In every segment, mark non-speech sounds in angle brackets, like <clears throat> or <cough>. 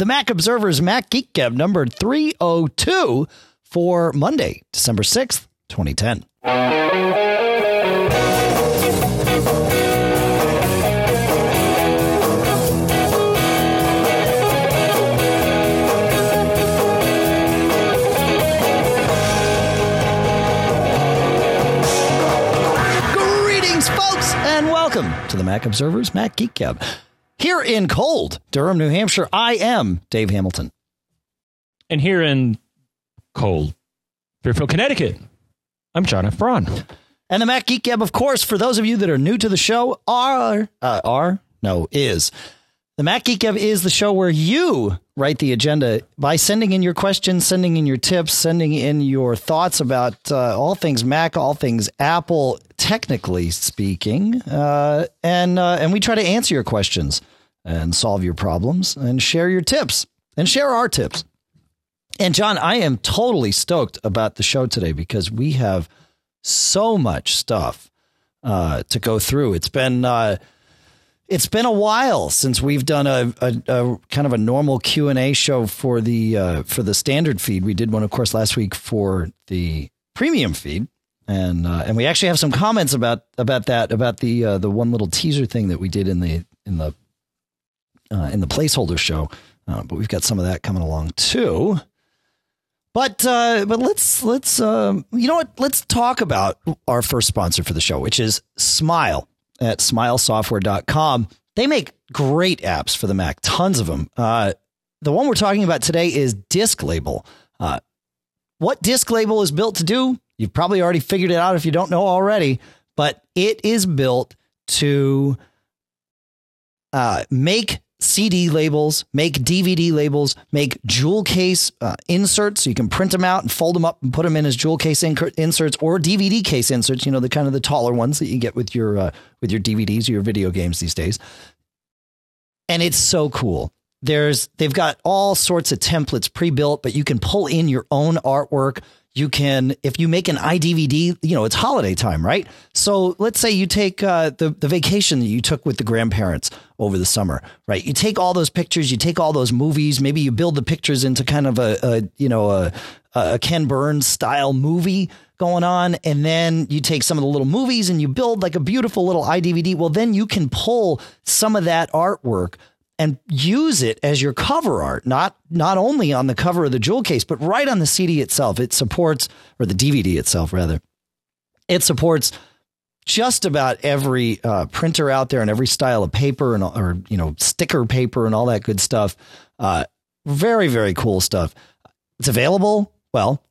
the Mac Observer's Mac Geek Gab number 302 for Monday, December 6th, 2010. Greetings, folks, and welcome to the Mac Observer's Mac Geek Gab. Here in cold Durham, New Hampshire, I am Dave Hamilton. And here in cold Fairfield, Connecticut, I'm John F. Braun. And the Mac Geek Gab, of course, for those of you that are new to the show, are, uh, are, no, is. The Mac Geek Gab is the show where you write the agenda by sending in your questions, sending in your tips, sending in your thoughts about uh, all things Mac, all things Apple, technically speaking, uh, and uh, and we try to answer your questions and solve your problems and share your tips and share our tips. And John, I am totally stoked about the show today because we have so much stuff uh, to go through. It's been uh, it's been a while since we've done a, a, a kind of a normal Q and A show for the uh, for the standard feed. We did one, of course, last week for the premium feed, and uh, and we actually have some comments about about that about the uh, the one little teaser thing that we did in the in the uh, in the placeholder show. Uh, but we've got some of that coming along too. But uh, but let's let's um, you know what? Let's talk about our first sponsor for the show, which is Smile at smilesoftware.com. They make great apps for the Mac, tons of them. Uh, the one we're talking about today is Disk Label. Uh, what Disk Label is built to do, you've probably already figured it out if you don't know already, but it is built to uh, make CD labels, make DVD labels, make jewel case uh, inserts. So you can print them out and fold them up and put them in as jewel case inc- inserts or DVD case inserts. You know the kind of the taller ones that you get with your uh, with your DVDs or your video games these days. And it's so cool. There's they've got all sorts of templates pre-built, but you can pull in your own artwork. You can, if you make an iDVD, you know, it's holiday time, right? So let's say you take uh, the, the vacation that you took with the grandparents over the summer, right? You take all those pictures, you take all those movies, maybe you build the pictures into kind of a, a you know, a, a Ken Burns style movie going on. And then you take some of the little movies and you build like a beautiful little iDVD. Well, then you can pull some of that artwork and use it as your cover art, not not only on the cover of the jewel case, but right on the CD itself. It supports, or the DVD itself, rather. It supports just about every uh, printer out there and every style of paper and or you know sticker paper and all that good stuff. Uh, very very cool stuff. It's available. Well,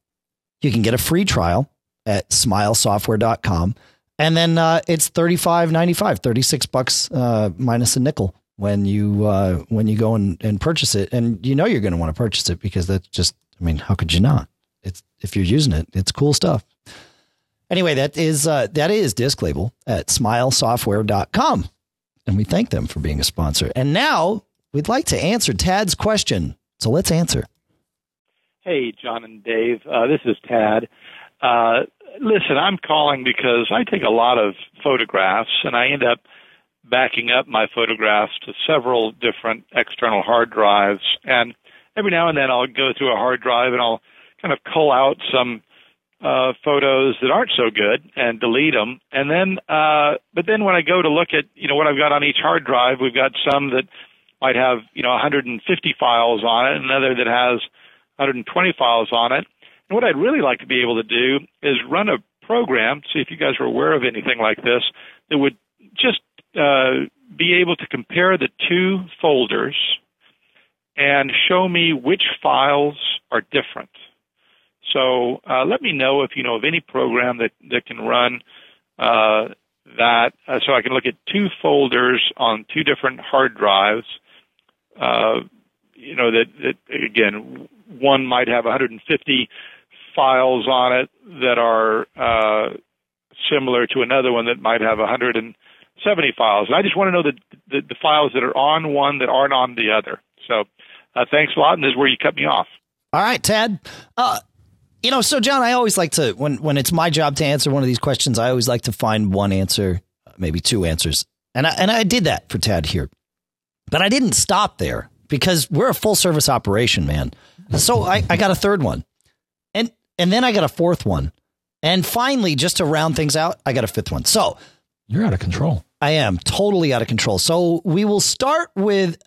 you can get a free trial at smilesoftware.com. And then uh, it's $35.95, 36 bucks uh, minus a nickel when you uh, when you go and, and purchase it, and you know you're going to want to purchase it because that's just I mean how could you not? It's if you're using it, it's cool stuff. Anyway, that is uh, that is Disk Label at smilesoftware.com, and we thank them for being a sponsor. And now we'd like to answer Tad's question, so let's answer. Hey, John and Dave, uh, this is Tad. Uh, listen, I'm calling because I take a lot of photographs, and I end up backing up my photographs to several different external hard drives. And every now and then I'll go through a hard drive and I'll kind of cull out some uh, photos that aren't so good and delete them. And then, uh, but then when I go to look at, you know, what I've got on each hard drive, we've got some that might have, you know, 150 files on it, another that has 120 files on it. And what I'd really like to be able to do is run a program, see if you guys are aware of anything like this, that would just uh, be able to compare the two folders and show me which files are different. So uh, let me know if you know of any program that, that can run uh, that, uh, so I can look at two folders on two different hard drives. Uh, you know that, that again, one might have 150 files on it that are similar to another one that might have 100 and 70 files. And I just want to know the, the, the files that are on one that aren't on the other. So uh, thanks a lot. And this is where you cut me off. All right, Tad. Uh, you know, so John, I always like to when when it's my job to answer one of these questions, I always like to find one answer, maybe two answers, and I, and I did that for Tad here, but I didn't stop there because we're a full service operation, man. So I, I got a third one. And and then I got a fourth one. And finally, just to round things out, I got a fifth one. So You're out of control. I am totally out of control. So we will start with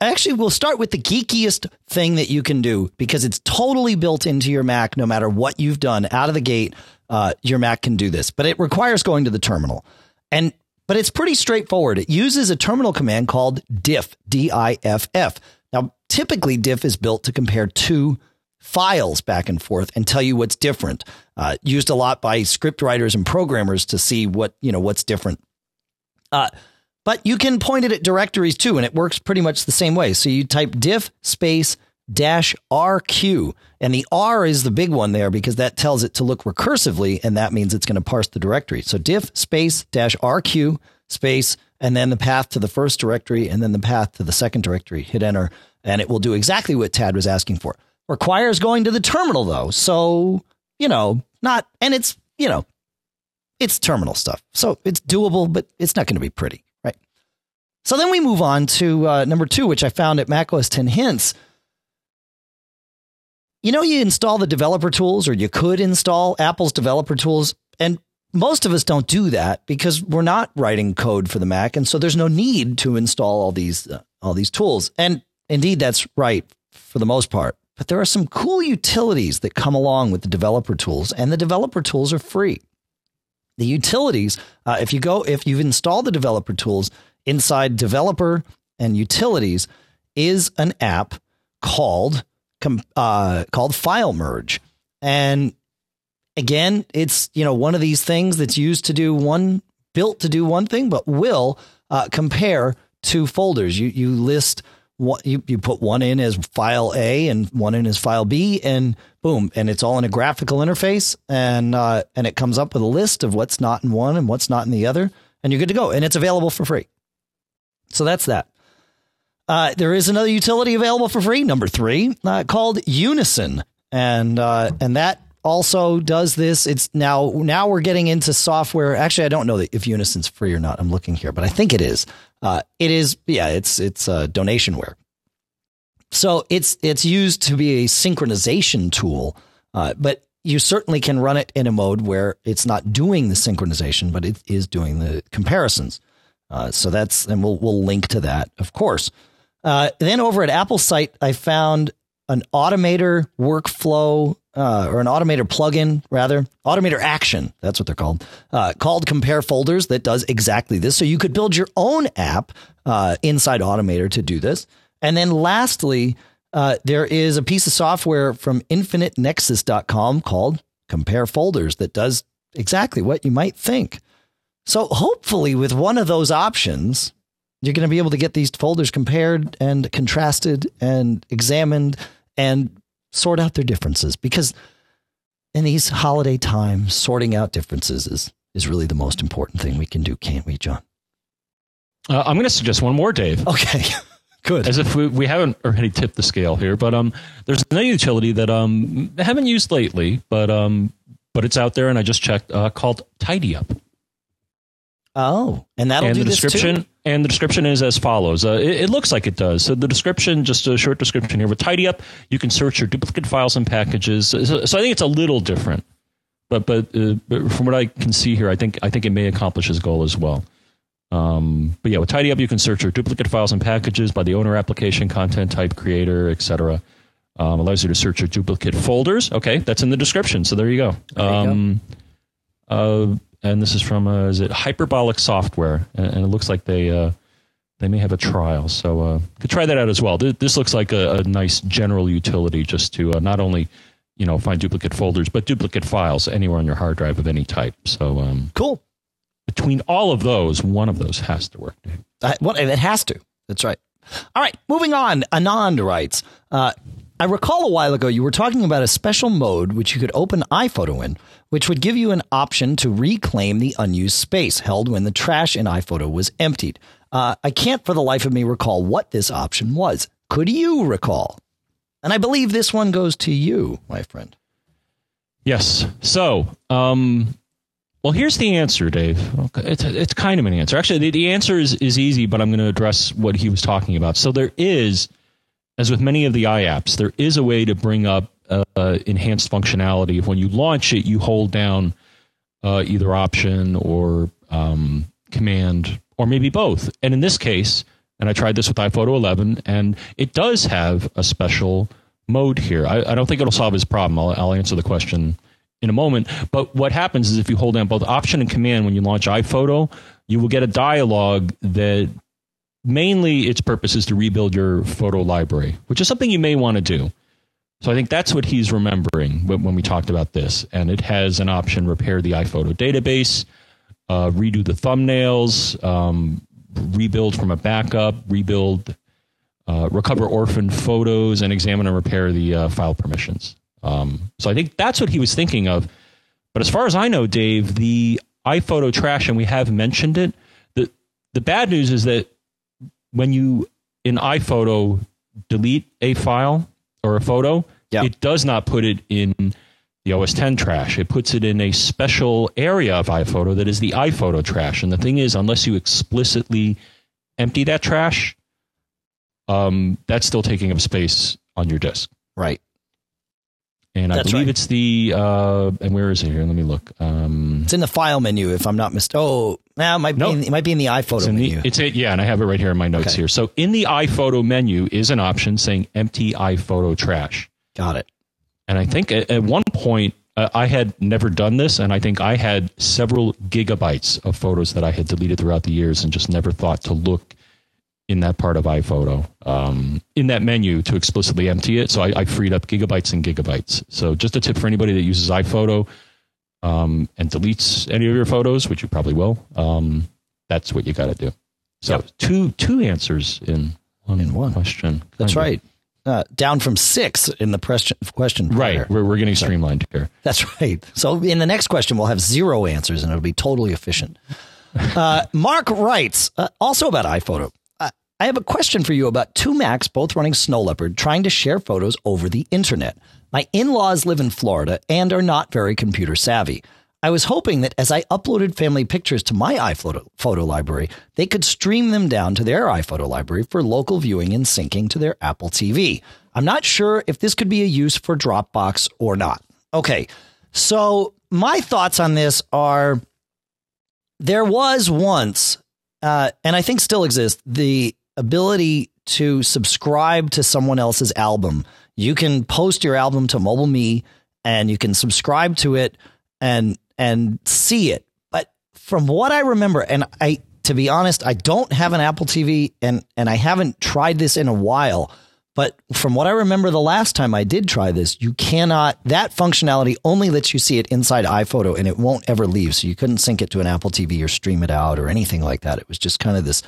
actually we'll start with the geekiest thing that you can do because it's totally built into your Mac. No matter what you've done out of the gate, uh, your Mac can do this, but it requires going to the terminal. And but it's pretty straightforward. It uses a terminal command called diff, D I F F. Now, typically, diff is built to compare two files back and forth and tell you what's different. Uh, used a lot by script writers and programmers to see what you know what's different. Uh, but you can point it at directories too, and it works pretty much the same way. So you type diff space dash RQ, and the R is the big one there because that tells it to look recursively, and that means it's going to parse the directory. So diff space dash RQ space, and then the path to the first directory, and then the path to the second directory. Hit enter, and it will do exactly what Tad was asking for. Requires going to the terminal though, so you know, not, and it's you know, it's terminal stuff, so it's doable, but it's not going to be pretty. right? So then we move on to uh, number two, which I found at macOS 10 Hints, you know, you install the developer tools, or you could install Apple's developer tools, and most of us don't do that because we're not writing code for the Mac, and so there's no need to install all these uh, all these tools. And indeed, that's right for the most part. But there are some cool utilities that come along with the developer tools, and the developer tools are free. The utilities, uh, if you go, if you've installed the developer tools inside developer and utilities, is an app called uh, called File Merge, and again, it's you know one of these things that's used to do one built to do one thing, but will uh, compare two folders. You you list what you, you put one in as file A and one in as file B, and boom, and it's all in a graphical interface, and uh, and it comes up with a list of what's not in one and what's not in the other, and you're good to go, and it's available for free. So that's that. Uh, there is another utility available for free, number three, uh, called Unison, and uh, and that also does this. It's now now we're getting into software. Actually, I don't know if Unison's free or not. I'm looking here, but I think it is. Uh, it is. Yeah, it's it's a donationware. So it's it's used to be a synchronization tool, uh, but you certainly can run it in a mode where it's not doing the synchronization, but it is doing the comparisons. Uh, so that's and we'll we'll link to that, of course. Uh, then over at Apple site, I found an automator workflow uh, or an automator plugin, rather automator action. That's what they're called. Uh, called Compare Folders that does exactly this. So you could build your own app uh, inside Automator to do this. And then lastly, uh, there is a piece of software from InfiniteNexus.com called Compare Folders that does exactly what you might think. So hopefully, with one of those options, you're going to be able to get these folders compared and contrasted and examined and sort out their differences because in these holiday times, sorting out differences is, is really the most important thing we can do, can't we, John? Uh, I'm going to suggest one more, Dave. Okay. <laughs> Good. As if we, we haven't already tipped the scale here, but um, there's another utility that um I haven't used lately, but um, but it's out there, and I just checked, uh, called Tidy Up. Oh, and that'll and do the this description too? and the description is as follows. Uh, it, it looks like it does. So the description, just a short description here. With Tidy Up, you can search your duplicate files and packages. So, so I think it's a little different, but but, uh, but from what I can see here, I think I think it may accomplish his goal as well. Um, but yeah, with Tidy Up, you can search your duplicate files and packages by the owner, application, content type, creator, etc. Um, allows you to search your duplicate folders. Okay, that's in the description. So there you go. There you um, Uh, and this is from uh, is it Hyperbolic Software, and, and it looks like they uh, they may have a trial. So uh, could try that out as well. This, this looks like a, a nice general utility just to uh, not only you know find duplicate folders, but duplicate files anywhere on your hard drive of any type. So um, Cool. between all of those, one of those has to work. I, well, it has to. That's right. All right, moving on. Anand writes, uh, I recall a while ago you were talking about a special mode which you could open iPhoto in, which would give you an option to reclaim the unused space held when the trash in iPhoto was emptied. Uh, I can't for the life of me recall what this option was. Could you recall? And I believe this one goes to you, my friend. Yes. So, um, well, here's the answer, Dave. It's, it's kind of an answer. Actually, the, the answer is, is easy, but I'm going to address what he was talking about. So there is as with many of the iApps, there is a way to bring up uh, enhanced functionality. When you launch it, you hold down uh, either Option or um, Command, or maybe both. And in this case, and I tried this with iPhoto 11, and it does have a special mode here. I, I don't think it'll solve his problem. I'll, I'll answer the question in a moment. But what happens is if you hold down both Option and Command when you launch iPhoto, you will get a dialog that mainly its purpose is to rebuild your photo library, which is something you may want to do. So I think that's what he's remembering when, we talked about this. And it has an option repair the iPhoto database, uh, redo the thumbnails, um, rebuild from a backup, rebuild, uh, recover orphan photos, and examine and repair the uh, file permissions. Um, so I think that's what he was thinking of. But as far as I know, Dave, the iPhoto trash, and we have mentioned it, the, the bad news is that when you in iPhoto delete a file or a photo, yep. it does not put it in the OS 10 trash. It puts it in a special area of iPhoto that is the iPhoto trash. And the thing is, unless you explicitly empty that trash, um, that's still taking up space on your disk. Right. And I believe right. it's the uh, and where is it here? Let me look. Um, it's in the file menu, if I'm not mistaken. Oh, now it might nope. be in, it might be in the iPhoto it's in menu. The, it's it, yeah, and I have it right here in my notes okay. here. So in the iPhoto menu is an option saying empty iPhoto trash. Got it. And I think at, at one point uh, I had never done this, and I think I had several gigabytes of photos that I had deleted throughout the years and just never thought to look in that part of iPhoto um, in that menu to explicitly empty it. So I, I, freed up gigabytes and gigabytes. So just a tip for anybody that uses iPhoto um, and deletes any of your photos, which you probably will. Um, that's what you got to do. So yep. two two answers in one, in one question. That's right. Uh, down from six in the question. question right, we're, we're getting streamlined here. That's <laughs> right. So in the next question, we'll have zero answers, and it'll be totally efficient. <laughs> Uh, Mark writes uh, also about iPhoto. I have a question for you about two Macs, both running Snow Leopard, trying to share photos over the internet. My in laws live in Florida and are not very computer savvy. I was hoping that as I uploaded family pictures to my iPhoto photo library, they could stream them down to their iPhoto library for local viewing and syncing to their Apple TV. I'm not sure if this could be a use for Dropbox or not. Okay, so my thoughts on this are there was once, uh, and I think still exists, the ability to subscribe to someone else's album. You can post your album to MobileMe and you can subscribe to it and and see it. But from what I remember, and I to be honest, I don't have an Apple TV and and I haven't tried this in a while. But from what I remember the last time I did try this, you cannot, that functionality only lets you see it inside iPhoto and it won't ever leave. So you couldn't sync it to an Apple TV or stream it out or anything like that. It was just kind of this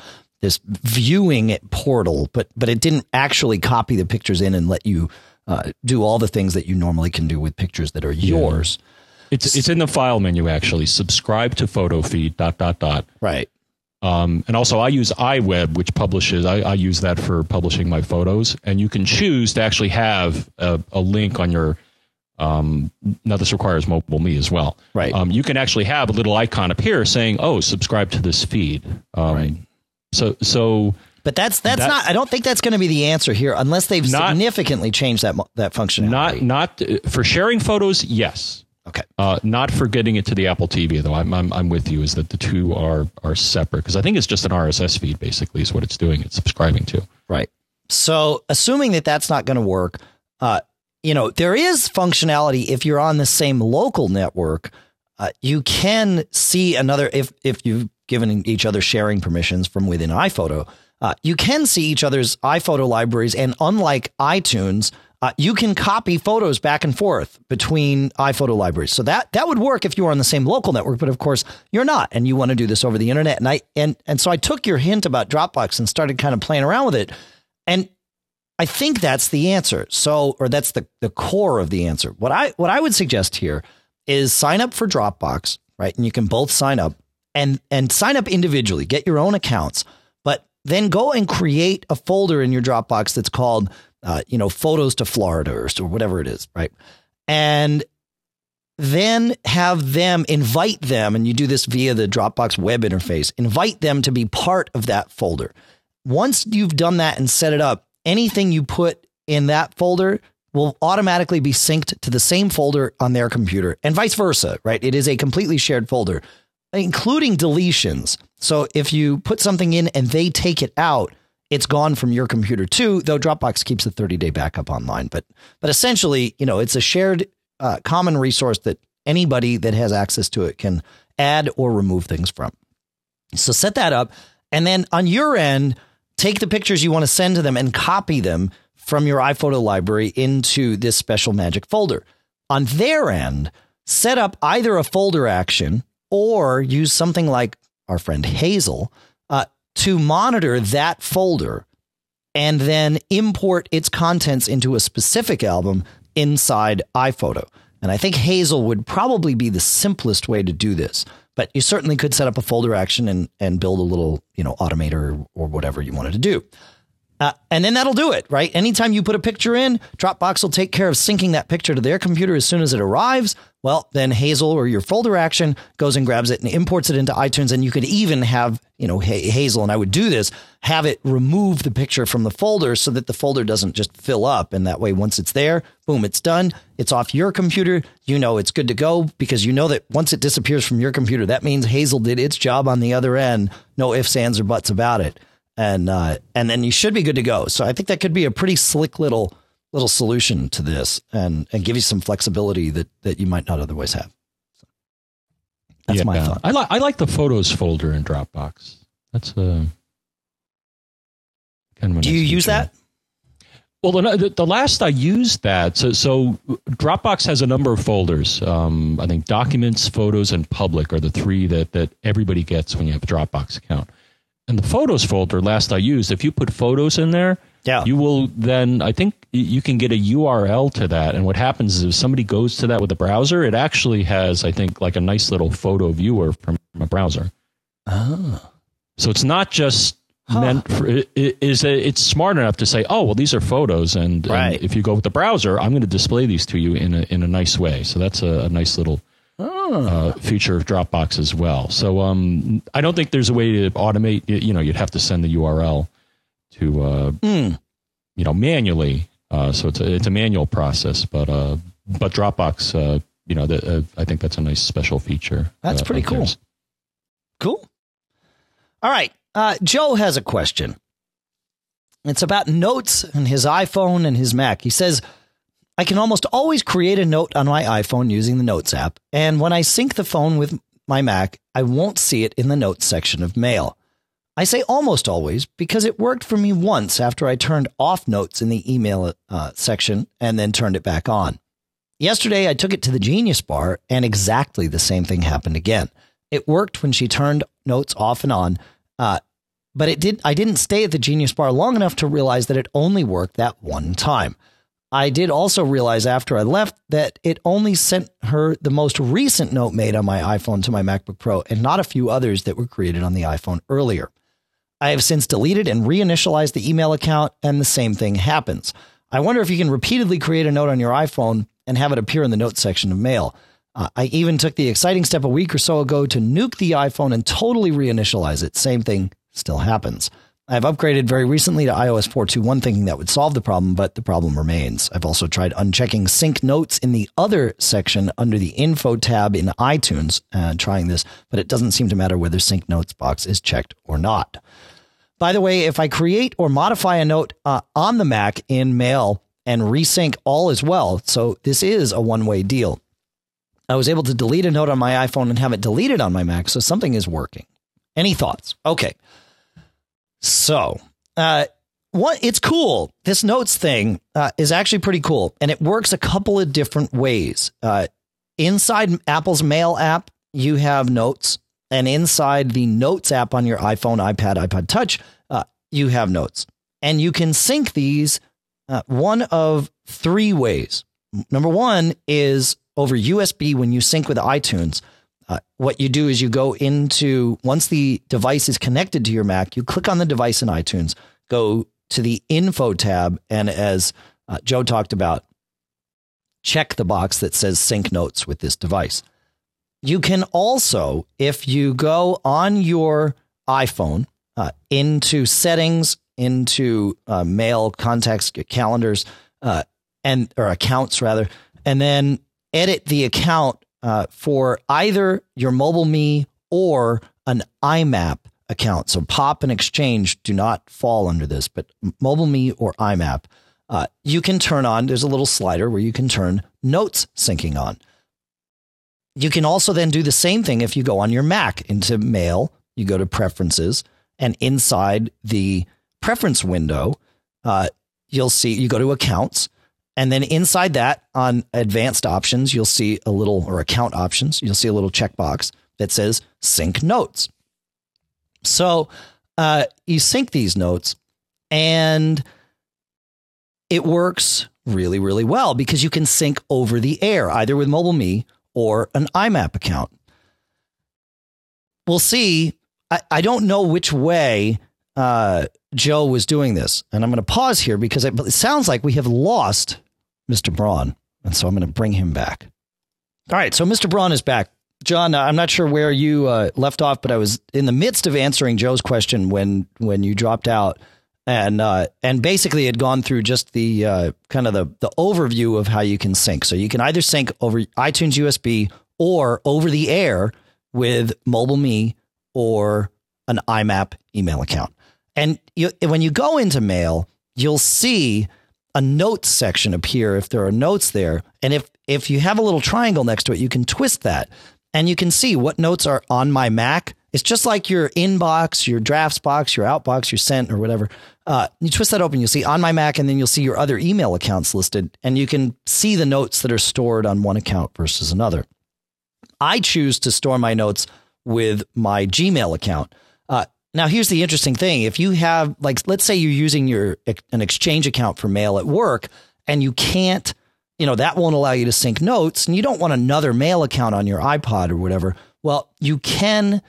this viewing it portal, but but it didn't actually copy the pictures in and let you uh, do all the things that you normally can do with pictures that are yours. Yeah. It's it's in the file menu actually. Subscribe to photo feed dot dot dot. Right. Um, and also, I use iWeb, which publishes. I, I, use that for publishing my photos, and you can choose to actually have a, a link on your. Um, now this requires mobile me as well. Right. Um, you can actually have a little icon appear saying, "Oh, subscribe to this feed." Um, right. So so but that's that's that, not. I don't think that's going to be the answer here, unless they've not, significantly changed that that functionality. Not not uh, for sharing photos. Yes. Okay. Uh, not for getting it to the Apple TV though. I'm, I'm I'm with you. Is that the two are are separate? Because I think it's just an RSS feed basically is what it's doing. It's subscribing to. Right. So assuming that that's not going to work, uh, you know, there is functionality if you're on the same local network. Uh, you can see another if if you given each other sharing permissions from within iPhoto. Uh, you can see each other's iPhoto libraries, and unlike iTunes, uh, you can copy photos back and forth between iPhoto libraries. So that that would work if you were on the same local network, but of course you're not, and you want to do this over the internet. And I and and so I took your hint about Dropbox and started kind of playing around with it, and I think that's the answer. So, or that's the the core of the answer. What I what I would suggest here is sign up for Dropbox, right? And you can both sign up and and sign up individually, get your own accounts, but then go and create a folder in your Dropbox that's called uh, you know photos to Florida or, or whatever it is, right? And then have them invite them, and you do this via the Dropbox web interface. Invite them to be part of that folder. Once you've done that and set it up, anything you put in that folder will automatically be synced to the same folder on their computer and vice versa, right? It is a completely shared folder, including deletions. So if you put something in and they take it out, it's gone from your computer too, though Dropbox keeps a 30 day backup online. But, but essentially, you know, it's a shared uh, common resource that anybody that has access to it can add or remove things from. So set that up. And then on your end, take the pictures you want to send to them and copy them from your iPhoto library into this special magic folder. On their end, set up either a folder action or use something like our friend Hazel uh, to monitor that folder and then import its contents into a specific album inside iPhoto. And I think Hazel would probably be the simplest way to do this. But you certainly could set up a folder action and, and build a little, you know, automator or, or whatever you wanted to do. Uh, and then that'll do it, right? Anytime you put a picture in, Dropbox will take care of syncing that picture to their computer as soon as it arrives. Well, then Hazel or your folder action goes and grabs it and imports it into iTunes. And you could even have, you know, Hazel, and I would do this, have it remove the picture from the folder so that the folder doesn't just fill up. And that way, once it's there, boom, it's done. It's off your computer. You know it's good to go because you know that once it disappears from your computer, that means Hazel did its job on the other end. No ifs, ands, or buts about it and uh, and then you should be good to go. So I think that could be a pretty slick little little solution to this, and and give you some flexibility that that you might not otherwise have. So that's yeah, my thought. I like I like the photos folder in Dropbox. That's a uh, kind of. Do you use that? Well, the, the, last I used that, so, so Dropbox has a number of folders. Um, I think documents, photos, and public are the three that, that everybody gets when you have a Dropbox account and the photos folder last I used, if you put photos in there, yeah. you will then I think you can get a URL to that. And what happens is if somebody goes to that with a browser, it actually has I think like a nice little photo viewer from a browser. Oh. So it's not just huh. meant for it, it is a, it's smart enough to say, oh well, these are photos, and, right. and, if you go with the browser, I'm going to display these to you in a in a nice way. So that's a, a nice little oh. uh, feature of Dropbox as well. So um, I don't think there's a way to automate. You know, you'd have to send the URL to uh, mm. you know manually. Uh, so it's a, it's a manual process, but uh, but Dropbox, uh, you know, the, uh, I think that's a nice special feature. That's pretty cool. Theirs. Cool. All right, Joe has a question. It's about notes and his iPhone and his Mac. He says I can almost always create a note on my iPhone using the Notes app, and when I sync the phone with my Mac, I won't see it in the Notes section of Mail. I say almost always because it worked for me once after I turned off notes in the email uh, section and then turned it back on. Yesterday, I took it to the Genius Bar, and exactly the same thing happened again. It worked when she turned notes off and on, uh, but it did. I didn't stay at the Genius Bar long enough to realize that it only worked that one time. I did also realize after I left that it only sent her the most recent note made on my iPhone to my MacBook Pro and not a few others that were created on the iPhone earlier. I have since deleted and reinitialized the email account, and the same thing happens. I wonder if you can repeatedly create a note on your iPhone and have it appear in the notes section of mail. Uh, I even took the exciting step a week or so ago to nuke the iPhone and totally reinitialize it. Same thing still happens. I've upgraded very recently to iOS 4.2.1 thinking that would solve the problem, but the problem remains. I've also tried unchecking sync notes in the other section under the info tab in iTunes and trying this, but it doesn't seem to matter whether sync notes box is checked or not. By the way, if I create or modify a note uh, on the Mac in Mail and resync all as well, so this is a one way deal. I was able to delete a note on my iPhone and have it deleted on my Mac, so something is working. Any thoughts? Okay. So, uh, what it's cool. This notes thing uh, is actually pretty cool, and it works a couple of different ways. Uh, inside Apple's Mail app, you have notes, and inside the Notes app on your iPhone, iPad, iPod Touch, uh, you have notes, and you can sync these uh, one of three ways. Number one is over USB when you sync with iTunes. Uh, what you do is you go into once the device is connected to your Mac, you click on the device in iTunes, go to the info tab, and as uh, Joe talked about, check the box that says sync notes with this device. You can also, if you go on your iPhone uh, into settings into uh, mail contacts, calendars, uh, and or accounts rather, and then edit the account uh, for either your mobile me or an IMAP account. So Pop and Exchange do not fall under this, but mobile me or IMAP, uh, you can turn on. There's a little slider where you can turn notes syncing on. You can also then do the same thing if you go on your Mac into Mail. You go to Preferences, and inside the preference window, uh, you'll see you go to Accounts, and then inside that on Advanced Options, you'll see a little or Account Options. You'll see a little checkbox that says Sync Notes. So uh, you sync these notes, and it works really, really well because you can sync over the air, either with MobileMe or an IMAP account. We'll see. I, I don't know which way uh, Joe was doing this. And I'm going to pause here because it, it sounds like we have lost Mr. Braun. And so I'm going to bring him back. All right. So Mr. Braun is back. John, I'm not sure where you uh, left off, but I was in the midst of answering Joe's question when when you dropped out, and uh, and basically had gone through just the uh, kind of the the overview of how you can sync. So you can either sync over iTunes USB or over the air with Mobile Me or an IMAP email account. And you, when you go into Mail, you'll see a notes section appear if there are notes there, and if if you have a little triangle next to it, you can twist that and you can see what notes are on my Mac. It's just like your inbox, your drafts box, your outbox, your sent, or whatever. Uh, you twist that open, you'll see on my Mac, and then you'll see your other email accounts listed, and you can see the notes that are stored on one account versus another. I choose to store my notes with my Gmail account. Now, here's the interesting thing: if you have, like, let's say you're using your an Exchange account for mail at work, and you can't you know, that won't allow you to sync notes and you don't want another mail account on your iPod or whatever. Well, you can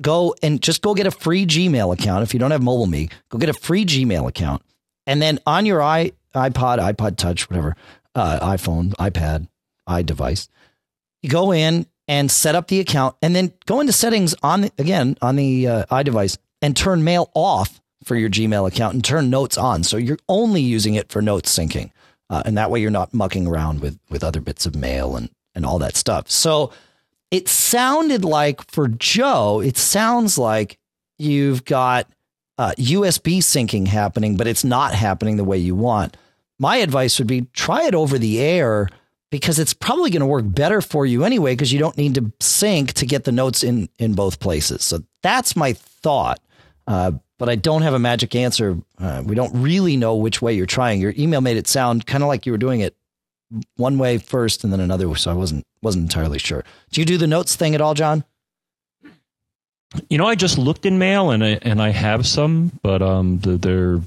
go and just go get a free Gmail account. If you don't have mobile me, go get a free Gmail account. And then on your iPod, iPod touch, whatever, uh, iPhone, iPad, iDevice, you go in and set up the account and then go into settings on the, again on the uh, iDevice and turn mail off for your Gmail account and turn notes on. So you're only using it for notes syncing uh, and that way you're not mucking around with with other bits of mail and and all that stuff. So it sounded like for Joe, it sounds like you've got uh, USB syncing happening, but it's not happening the way you want. My advice would be try it over the air because it's probably going to work better for you anyway because you don't need to sync to get the notes in in both places. So that's my thought. Uh, but I don't have a magic answer. Uh, we don't really know which way you're trying. Your email made it sound kind of like you were doing it one way first and then another, so I wasn't wasn't entirely sure. Do you do the notes thing at all, John? You know, I just looked in mail and I and I have some, but um, they're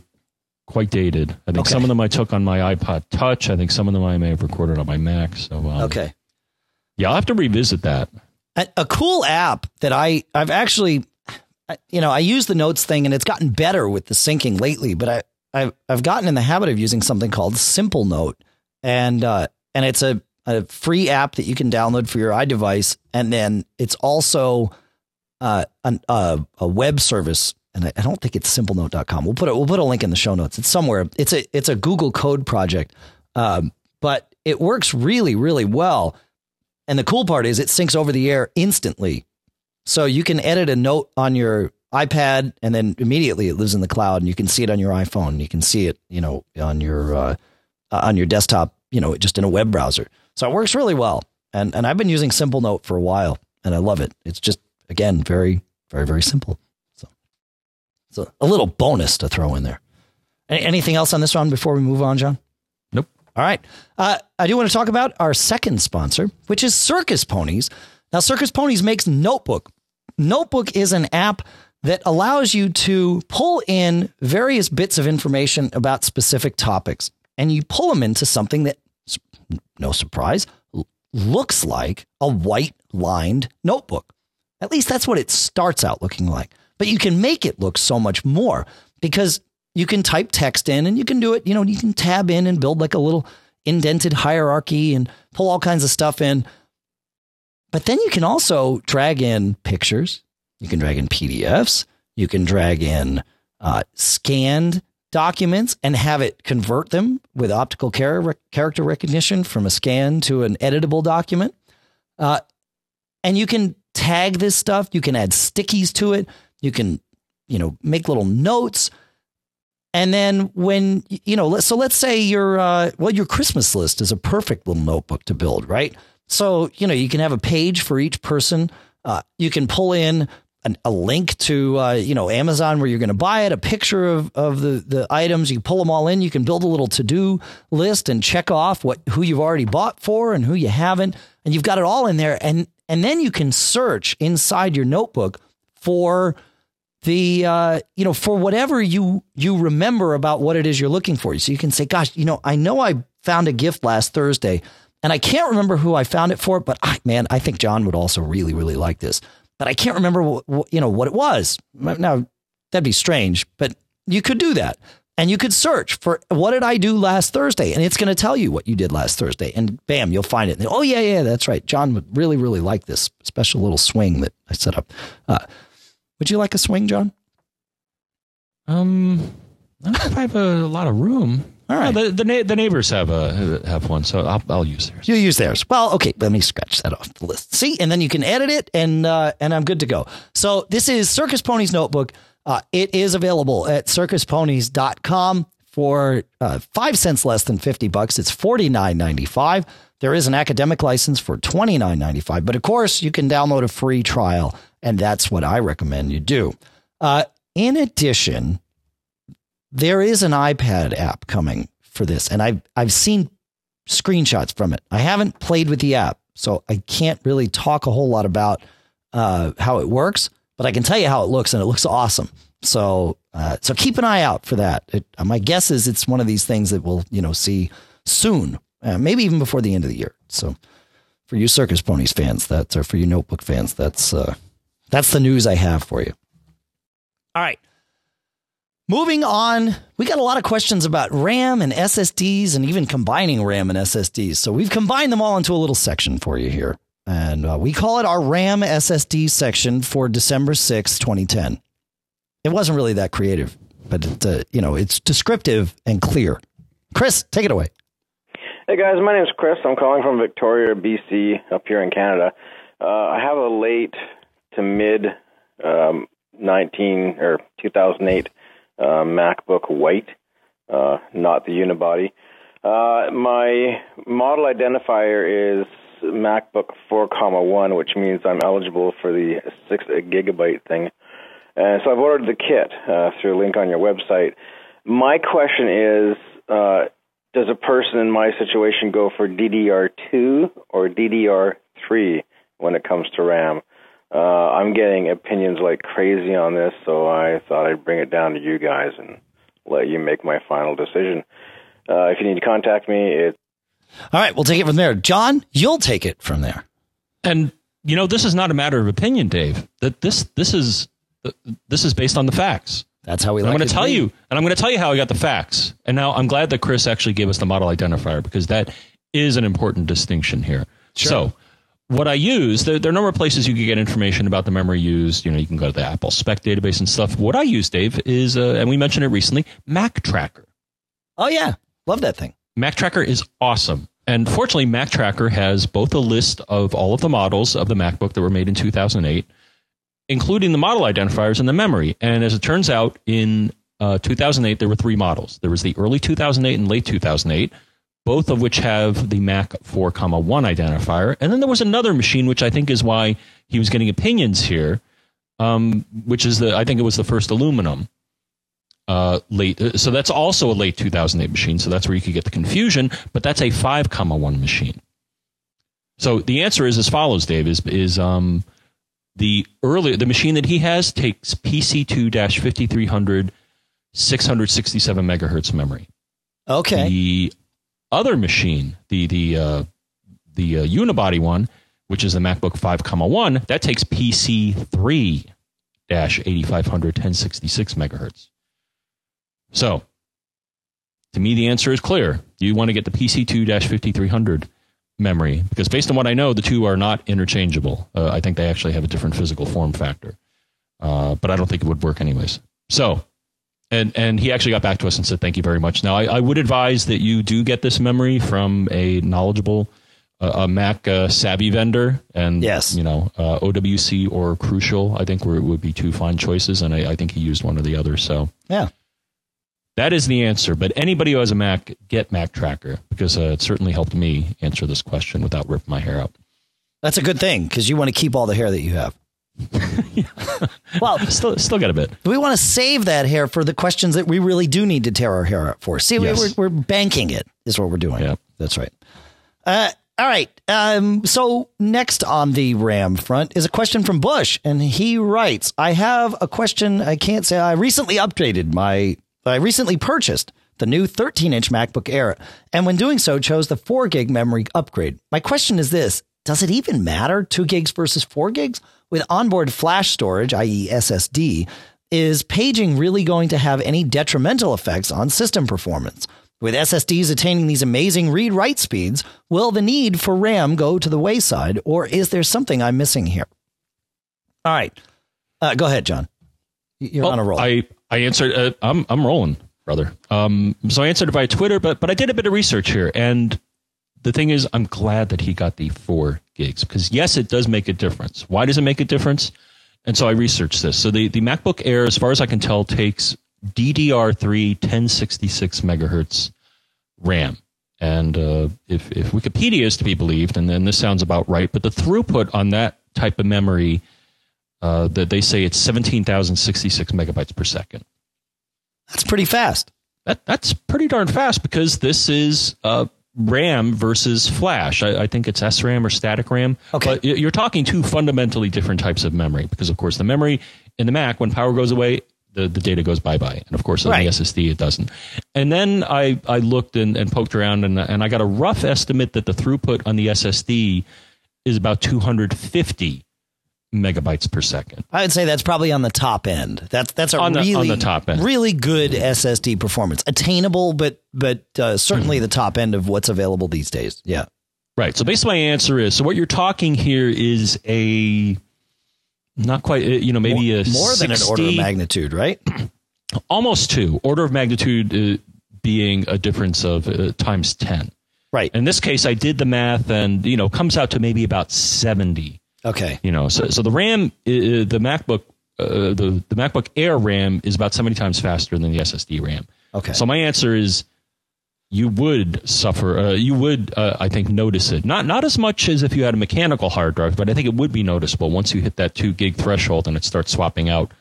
quite dated. I think okay. some of them I took on my iPod Touch. I think some of them I may have recorded on my Mac. So um, okay, yeah, I'll have to revisit that. A, a cool app that I I've actually you know, I use the notes thing and it's gotten better with the syncing lately, but I, I've, I've gotten in the habit of using something called Simplenote. And, uh, and it's a, a free app that you can download for your iDevice. And then it's also, uh, an, uh, a web service. And I, I don't think it's simplenote.com. We'll put it, we'll put a link in the show notes. It's somewhere. It's a, it's a Google code project. Um, but it works really, really well. And the cool part is it syncs over the air instantly so you can edit a note on your iPad and then immediately it lives in the cloud and you can see it on your iPhone. You can see it, you know, on your uh, on your desktop, you know, just in a web browser. So it works really well. And and I've been using Simplenote for a while and I love it. It's just again very very very simple. A little bonus to throw in there. Anything else on this one before we move on, John? Nope. All right. Uh, I do want to talk about our second sponsor, which is Circus Ponies. Now, Circus Ponies makes Notebook. Notebook is an app that allows you to pull in various bits of information about specific topics and you pull them into something that, no surprise, looks like a white lined notebook. At least that's what it starts out looking like. But you can make it look so much more because you can type text in and you can do it, you know, you can tab in and build like a little indented hierarchy and pull all kinds of stuff in. But then you can also drag in pictures. You can drag in PDFs. You can drag in uh, scanned documents and have it convert them with optical char- character recognition from a scan to an editable document. Uh, and you can tag this stuff. You can add stickies to it. You can, you know, make little notes. And then when you know, so let's say your uh, well, your Christmas list is a perfect little notebook to build, right? So you know, you can have a page for each person. Uh, you can pull in an, a link to uh, you know Amazon where you're going to buy it, a picture of, of the the items. You pull them all in. You can build a little to do list and check off what who you've already bought for and who you haven't, and you've got it all in there. And and then you can search inside your notebook for the uh, you know for whatever you you remember about what it is you're looking for. So you can say, "Gosh, you know, I know I found a gift last Thursday." And I can't remember who I found it for, but I, man, I think John would also really, really like this but I can't remember what, you know what it was. Now that'd be strange, but you could do that. And you could search for what did I do last Thursday? And it's going to tell you what you did last Thursday. And bam, you'll find it. And, oh, yeah, yeah, that's right. John would really, really like this special little swing that I set up. Uh, would you like a swing, John? Um, I don't know if I have a lot of room. All right. No, the, the, the, neighbors have a have one, so I'll, I'll use theirs. You use theirs. Well, okay. Let me scratch that off the list. See, and then you can edit it, and uh, and I'm good to go. So this is Circus Ponies Notebook. Uh, it is available at circusponies.com for uh, five cents less than fifty bucks. It's forty nine ninety five. There is an academic license for twenty nine ninety five, but of course you can download a free trial, and that's what I recommend you do. Uh, in addition, there is an iPad app coming for this, and I've I've seen screenshots from it. I haven't played with the app, so I can't really talk a whole lot about uh, how it works. But I can tell you how it looks, and it looks awesome. So uh, so keep an eye out for that. It, my guess is it's one of these things that we'll you know see soon, uh, maybe even before the end of the year. So for you circus ponies fans, that's or for you notebook fans, that's uh, that's the news I have for you. All right. Moving on, we got a lot of questions about RAM and SSDs and even combining RAM and SSDs. So we've combined them all into a little section for you here. And uh, we call it our RAM SSD section for December 6, 2010. It wasn't really that creative, but it, uh, you know, it's descriptive and clear. Chris, take it away. Hey guys, my name is Chris. I'm calling from Victoria, BC, up here in Canada. Uh, I have a late to mid um, 19 or 2008 uh, MacBook White, uh, not the unibody. Uh, my model identifier is MacBook 4, comma 1, which means I'm eligible for the 6 gigabyte thing. And so I've ordered the kit uh, through a link on your website. My question is uh, Does a person in my situation go for DDR2 or DDR3 when it comes to RAM? Uh, I'm getting opinions like crazy on this, so I thought I'd bring it down to you guys and let you make my final decision. Uh, if you need to contact me, it's all right. We'll take it from there. John, you'll take it from there. And you know, this is not a matter of opinion, Dave. That this this is this is based on the facts. That's how we. Like I'm going to tell you, and I'm going to tell you how I got the facts. And now I'm glad that Chris actually gave us the model identifier because that is an important distinction here. Sure. So what I use, there, there, are a number of places you can get information about the memory used. You know, you can go to the Apple Spec database and stuff. What I use, Dave, is, uh, and we mentioned it recently, Mactracker. Oh, yeah. Love that thing. Mactracker is awesome. And fortunately, Mactracker has both a list of all of the models of the MacBook that were made in 2008, including the model identifiers and the memory. And as it turns out, in uh, 2008, there were three models. There was the early 2008 and late 2008 both of which have the Mac 4, comma 1 identifier. And then there was another machine, which I think is why he was getting opinions here, um, which is the, I think it was the first aluminum. Uh, late, uh, so that's also a late 2008 machine. So that's where you could get the confusion, but that's a 5, comma 1 machine. So the answer is as follows, Dave, is, is um, the early, the machine that he has takes PC2-5300 667 megahertz memory. Okay. The other machine, the the uh, the uh, unibody one, which is the MacBook 5, comma 1, that takes PC 3 8500 1066 megahertz. So, to me, the answer is clear. You want to get the PC2 dash 5300 memory because, based on what I know, the two are not interchangeable. Uh, I think they actually have a different physical form factor, uh, but I don't think it would work anyways. So, and and he actually got back to us and said thank you very much. Now I, I would advise that you do get this memory from a knowledgeable uh, a Mac uh, savvy vendor, and Yes. you know uh, OWC or Crucial. I think were, would be two fine choices, and I, I think he used one or the other. So Yeah. that is the answer. But anybody who has a Mac, get Mactracker because uh, it certainly helped me answer this question without ripping my hair out. That's a good thing because you want to keep all the hair that you have. <laughs> well, Still, still got a bit. we want to save that hair for the questions that we really do need to tear our hair out for. See, Yes. we're, we're banking it, is what we're doing. Yeah. That's right. Uh, all right. Um, so next on the RAM front is a question from Bush, and he writes, "I have a question. I can't say I recently upgraded my. I recently purchased the new 13-inch MacBook Air, and when doing so, chose the 4 gig memory upgrade. My question is this: Does it even matter two gigs versus four gigs with onboard flash storage, i.e., SSD? Is paging really going to have any detrimental effects on system performance? With SSDs attaining these amazing read write speeds, will the need for RAM go to the wayside, or is there something I'm missing here? All right. Uh, go ahead, John. You're on a roll. I I answered. Uh, I'm I'm rolling, brother. Um, so I answered via Twitter, but but I did a bit of research here, and the thing is, I'm glad that he got the four gigs because yes, it does make a difference. Why does it make a difference? And so I researched this. So the the MacBook Air, as far as I can tell, takes DDR3 1066 megahertz RAM. And uh, if, if Wikipedia is to be believed, and then this sounds about right, but the throughput on that type of memory, uh, that they say it's 17,066 megabytes per second. That's pretty fast. That, that's pretty darn fast because this is uh, RAM versus flash. I, I think it's SRAM or static RAM. Okay. But you're talking two fundamentally different types of memory because, of course, the memory in the Mac, when power goes away, the, the data goes bye bye. And of course, on Right. the SSD, it doesn't. And then I, I looked and, and poked around and, and I got a rough estimate that the throughput on the SSD is about 250 megabytes per second. I would say that's probably on the top end. That's that's a On the- really on the top end. really good SSD performance, attainable, but but uh, certainly the top end of what's available these days. Yeah, Right. So basically, my answer is so what you're talking here is a not quite, uh, you know, maybe a more than an order of magnitude, right? <clears throat> almost two order of magnitude uh, being a difference of uh, times 10 Right. in this case i did the math and you know comes out to maybe about 70 Okay. you know so, so the ram uh, the macbook uh, the, the macbook air ram is about 70 times faster than the ssd ram. Okay. so my answer is you would suffer uh, you would uh, i think notice it. Not not as much as if you had a mechanical hard drive but i think it would be noticeable once you hit that 2 gig threshold and it starts swapping out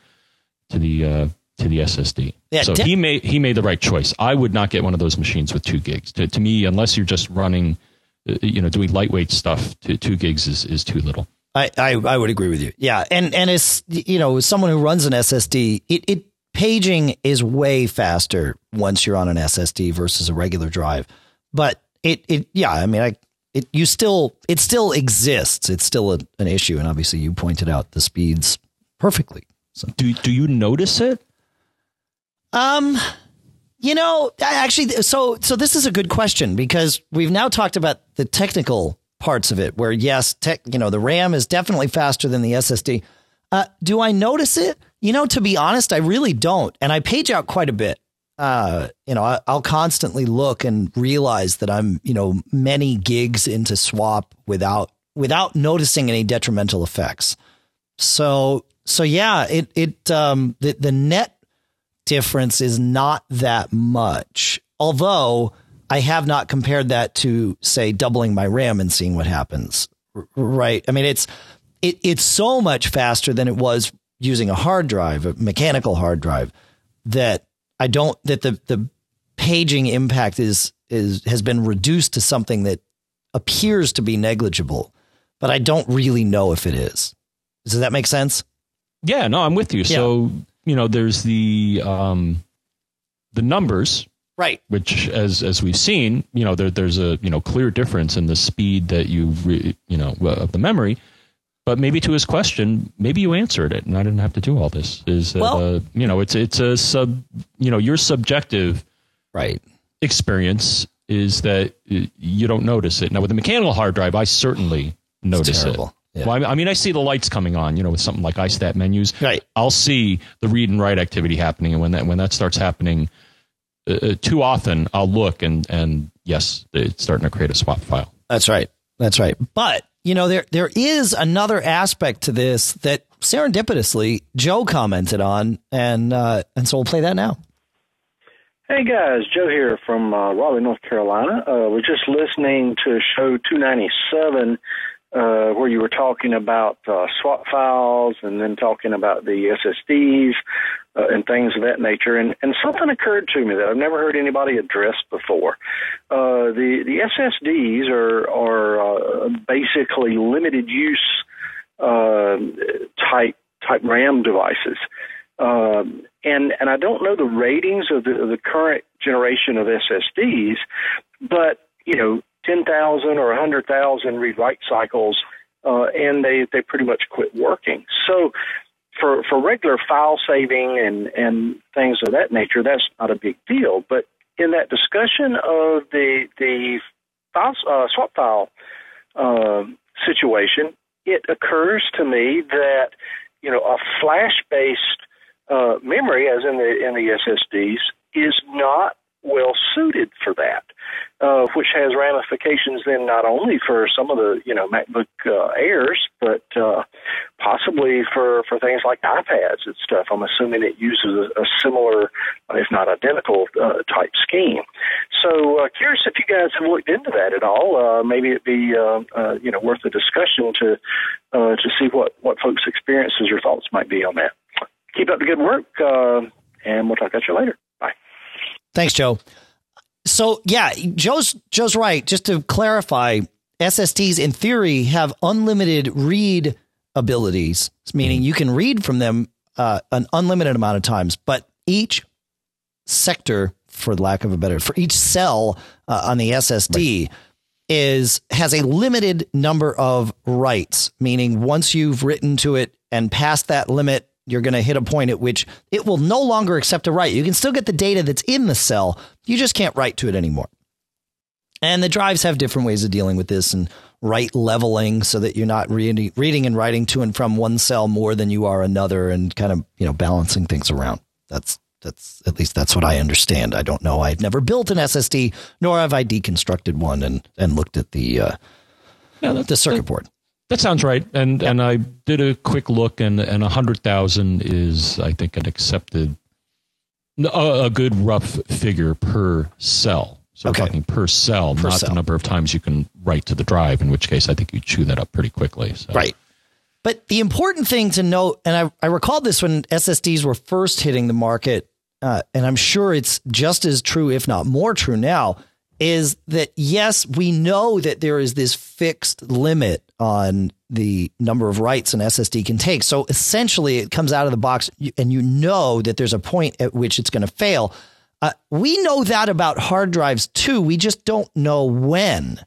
to the uh, to the ssd Yeah, so de- he made he made the right choice. I would not get one of those machines with 2 gigs. To, to me unless you're just running uh, you know doing lightweight stuff to 2 gigs is, is too little I, I I would agree with you. Yeah, and and it's you know as someone who runs an SSD, it it paging is way faster once you're on an SSD versus a regular drive. But it it yeah, I mean I it you still it still exists. It's still a, an issue, and obviously you pointed out the speeds perfectly. So do do you notice it um, you know, actually, so so this is a good question because we've now talked about the technical parts of it. Where yes, tech, you know, the RAM is definitely faster than the SSD. Uh, do I notice it? You know, to be honest, I really don't, and I page out quite a bit. Uh, you know, I, I'll constantly look and realize that I'm, you know, many gigs into swap without without noticing any detrimental effects. So so yeah, it it um the the net difference is not that much. Although I have not compared that to say doubling my RAM and seeing what happens. Right? I mean, it's it it's so much faster than it was using a hard drive, a mechanical hard drive, that I don't that the the paging impact is is has been reduced to something that appears to be negligible, but I don't really know if it is. Does that make sense? Yeah, no, I'm with you. So you know, there's the um, the numbers, Right. which as as we've seen, you know, there, there's a you know clear difference in the speed that you re, you know of the memory. But maybe to his question, maybe you answered it, and I didn't have to do all this. Is that, Well- uh, you know, it's it's a sub, you know, your subjective Right. experience is that uh, you don't notice it. Now with a mechanical hard drive, I certainly notice it. terrible. Well, I, I mean, I see the lights coming on, you know, with something like iStat menus. Right. I'll see the read and write activity happening, and when that when that starts happening, uh, uh, too often, I'll look and and yes, it's starting to create a swap file. That's right. That's right. But you know, there there is another aspect to this that serendipitously Joe commented on, and uh, and so we'll play that now. Hey guys, Joe here from uh, Raleigh, North Carolina. Uh, we're just listening to show 297 uh, where you were talking about uh, swap files and then talking about the SSDs uh, and things of that nature. And, and something occurred to me that I've never heard anybody address before. Uh, the the SSDs are are uh, basically limited use uh, type type RAM devices. Um, and and I don't know the ratings of the, of the current generation of SSDs, but you know, ten thousand or a hundred thousand read write cycles, uh, and they they pretty much quit working. So for for regular file saving and and things of that nature, that's not a big deal. But in that discussion of the the file, uh, swap file uh, situation, it occurs to me that you know a flash based uh, memory, as in the in the SSDs, is not well suited for that, uh, which has ramifications then not only for some of the you know MacBook uh, Airs, but uh, possibly for for things like iPads and stuff. I'm assuming it uses a, a similar, if not identical, uh, type scheme. So uh, curious if you guys have looked into that at all. Uh, maybe it'd be uh, uh, you know worth a discussion to uh, to see what what folks' experiences or thoughts might be on that keep up the good work, uh, and we'll talk to you later. Bye. Thanks, Joe. So yeah, Joe's Joe's right. Just to clarify, SSDs in theory have unlimited read abilities, meaning you can read from them uh, an unlimited amount of times, but each sector, for lack of a better, for each cell uh, on the SSD. Right. Is has a limited number of writes, meaning once you've written to it and past that limit, you're going to hit a point at which it will no longer accept a write. You can still get the data that's in the cell. You just can't write to it anymore. And the drives have different ways of dealing with this and write leveling so that you're not reading, reading and writing to and from one cell more than you are another and kind of, you know, balancing things around. That's, that's, at least that's what I understand. I don't know. I've never built an SSD, nor have I deconstructed one and, and looked at the, uh, yeah, the circuit board. That sounds right. And and I did a quick look, and and a hundred thousand is I think an accepted, a, a, good rough figure per cell. So okay. we're talking per cell, per not cell. the number of times you can write to the drive. In which case, I think you chew that up pretty quickly. So. Right. But the important thing to note, and I I recalled this when SSDs were first hitting the market, uh, and I'm sure it's just as true, if not more true now is that yes, we know that there is this fixed limit on the number of writes an SSD can take. So essentially, it comes out of the box, and you know that there's a point at which it's going to fail. Uh, we know that about hard drives too. We just don't know when.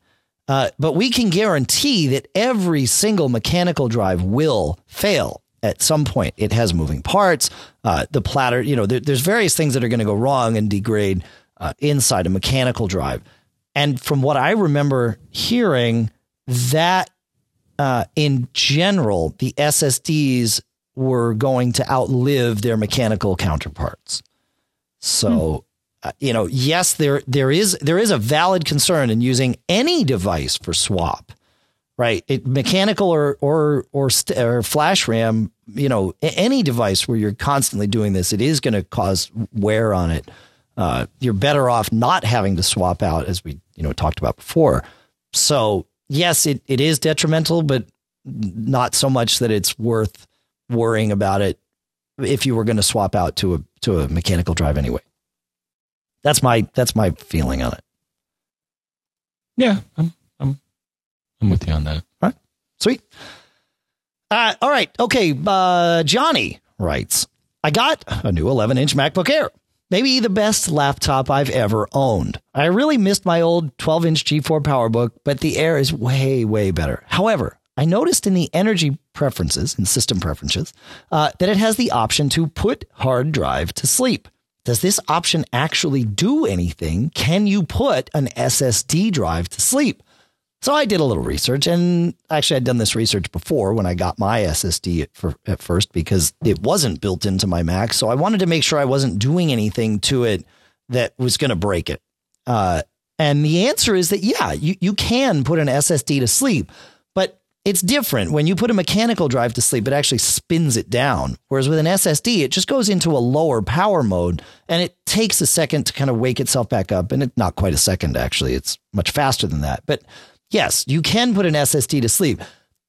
Uh, but we can guarantee that every single mechanical drive will fail at some point. It has moving parts. Uh, the platter, you know, there, there's various things that are going to go wrong and degrade uh, inside a mechanical drive. And from what I remember hearing, that uh, in general, the SSDs were going to outlive their mechanical counterparts. So, hmm. uh, you know, yes, there there is there is a valid concern in using any device for swap, right? It, mechanical or or or, st- or flash RAM, you know, any device where you're constantly doing this, it is going to cause wear on it uh, you're better off not having to swap out, as we you know talked about before. So yes, it, it is detrimental, but not so much that it's worth worrying about it if you were going to swap out to a to a mechanical drive anyway. That's my that's my feeling on it. Yeah, I'm I'm I'm with you on that. All right, sweet. Uh, all right, okay. Uh, Johnny writes, I got a new 11 inch MacBook Air. Maybe the best laptop I've ever owned. I really missed my old 12 inch G4 PowerBook, but the Air is way, way better. However, I noticed in the energy preferences and system preferences uh, that it has the option to put hard drive to sleep. Does this option actually do anything? Can you put an SSD drive to sleep? So I did a little research, and actually, I'd done this research before when I got my SSD at, for, at first because it wasn't built into my Mac. So I wanted to make sure I wasn't doing anything to it that was going to break it. Uh, and the answer is that yeah, you you can put an SSD to sleep, but it's different. When you put a mechanical drive to sleep, it actually spins it down. Whereas with an SSD, it just goes into a lower power mode and it takes a second to kind of wake itself back up. And it's not quite a second, actually. It's much faster than that. But yes, you can put an SSD to sleep.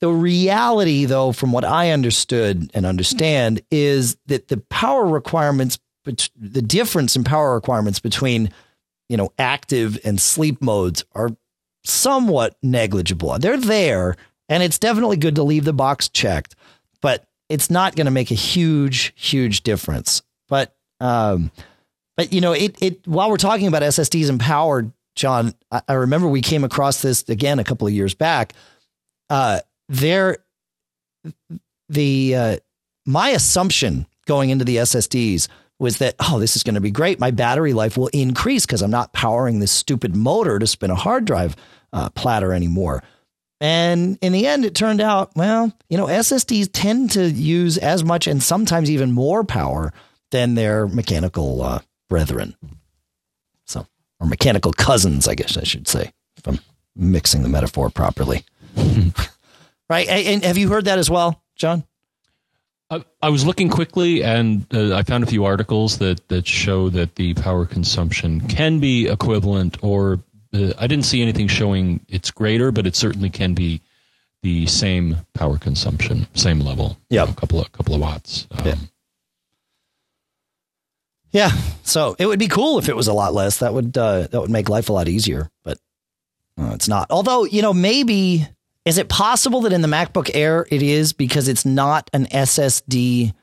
The reality, though, from what I understood and understand, is that the power requirements, the difference in power requirements between, you know, active and sleep modes are somewhat negligible. They're there, and it's definitely good to leave the box checked, but it's not going to make a huge, huge difference. But, um, but you know, it it while we're talking about SSDs and power, John, I, remember we came across this again a couple of years back. Uh, there, the uh, my assumption going into the SSDs was that oh, this is going to be great. My battery life will increase because I'm not powering this stupid motor to spin a hard drive uh, platter anymore. And in the end, it turned out, well, you know, SSDs tend to use as much and sometimes even more power than their mechanical uh, brethren. So, or mechanical cousins, I guess I should say, if I'm mixing the metaphor properly. <laughs> right. And have you heard that as well, John? I, I was looking quickly and uh, I found a few articles that, that show that the power consumption can be equivalent or uh, I didn't see anything showing it's greater, but it certainly can be the same power consumption, same level. Yeah, a couple of couple of watts. Um, yeah. Yeah, so it would be cool if it was a lot less. That would uh, that would make life a lot easier, but uh, it's not. Although you know, maybe is it possible that in the MacBook Air it is because it's not an SSD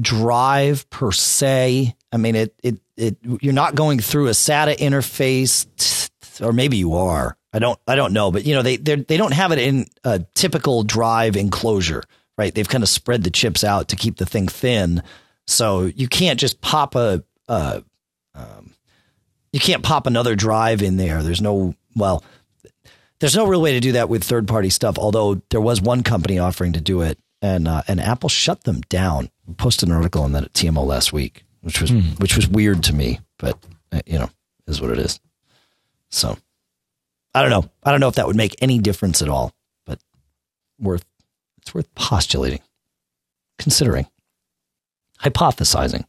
drive per se. I mean, it it it you're not going through a SATA interface or maybe you are. I don't I don't know, but you know they they they don't have it in a typical drive enclosure, right? They've kind of spread the chips out to keep the thing thin, so you can't just pop a uh, um, you can't pop another drive in there. There's no well, there's no real way to do that with third party stuff. Although there was one company offering to do it, and uh, and Apple shut them down. I posted an article on that at TMO last week, which was mm. which was weird to me, but uh, you know is what it is. So I don't know. I don't know if that would make any difference at all, but worth it's worth postulating, considering, hypothesizing.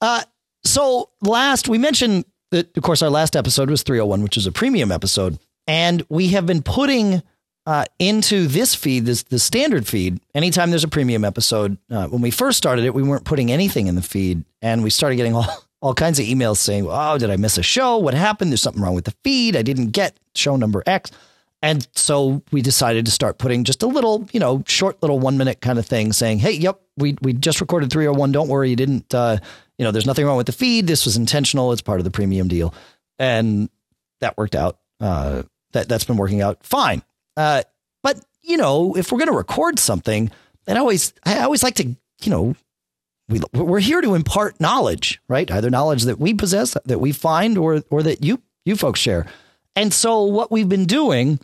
Uh, so last we mentioned that of course our last episode was 301, which is a premium episode, and we have been putting uh, into this feed, this the standard feed. Anytime there's a premium episode, uh, when we first started it, we weren't putting anything in the feed, and we started getting all <laughs> all kinds of emails saying, "Oh, did I miss a show? What happened? There's something wrong with the feed. I didn't get show number X." And so we decided to start putting just a little, you know, short little 1 minute kind of thing saying, "Hey, yep, we we just recorded 301. Don't worry, you didn't uh, you know, there's nothing wrong with the feed. This was intentional. It's part of the premium deal." And that worked out. Uh, that that's been working out fine. Uh, but, you know, if we're going to record something, I always I always like to, you know, we, we're here to impart knowledge, right? Either knowledge that we possess, that we find, or or that you you folks share. And so, what we've been doing,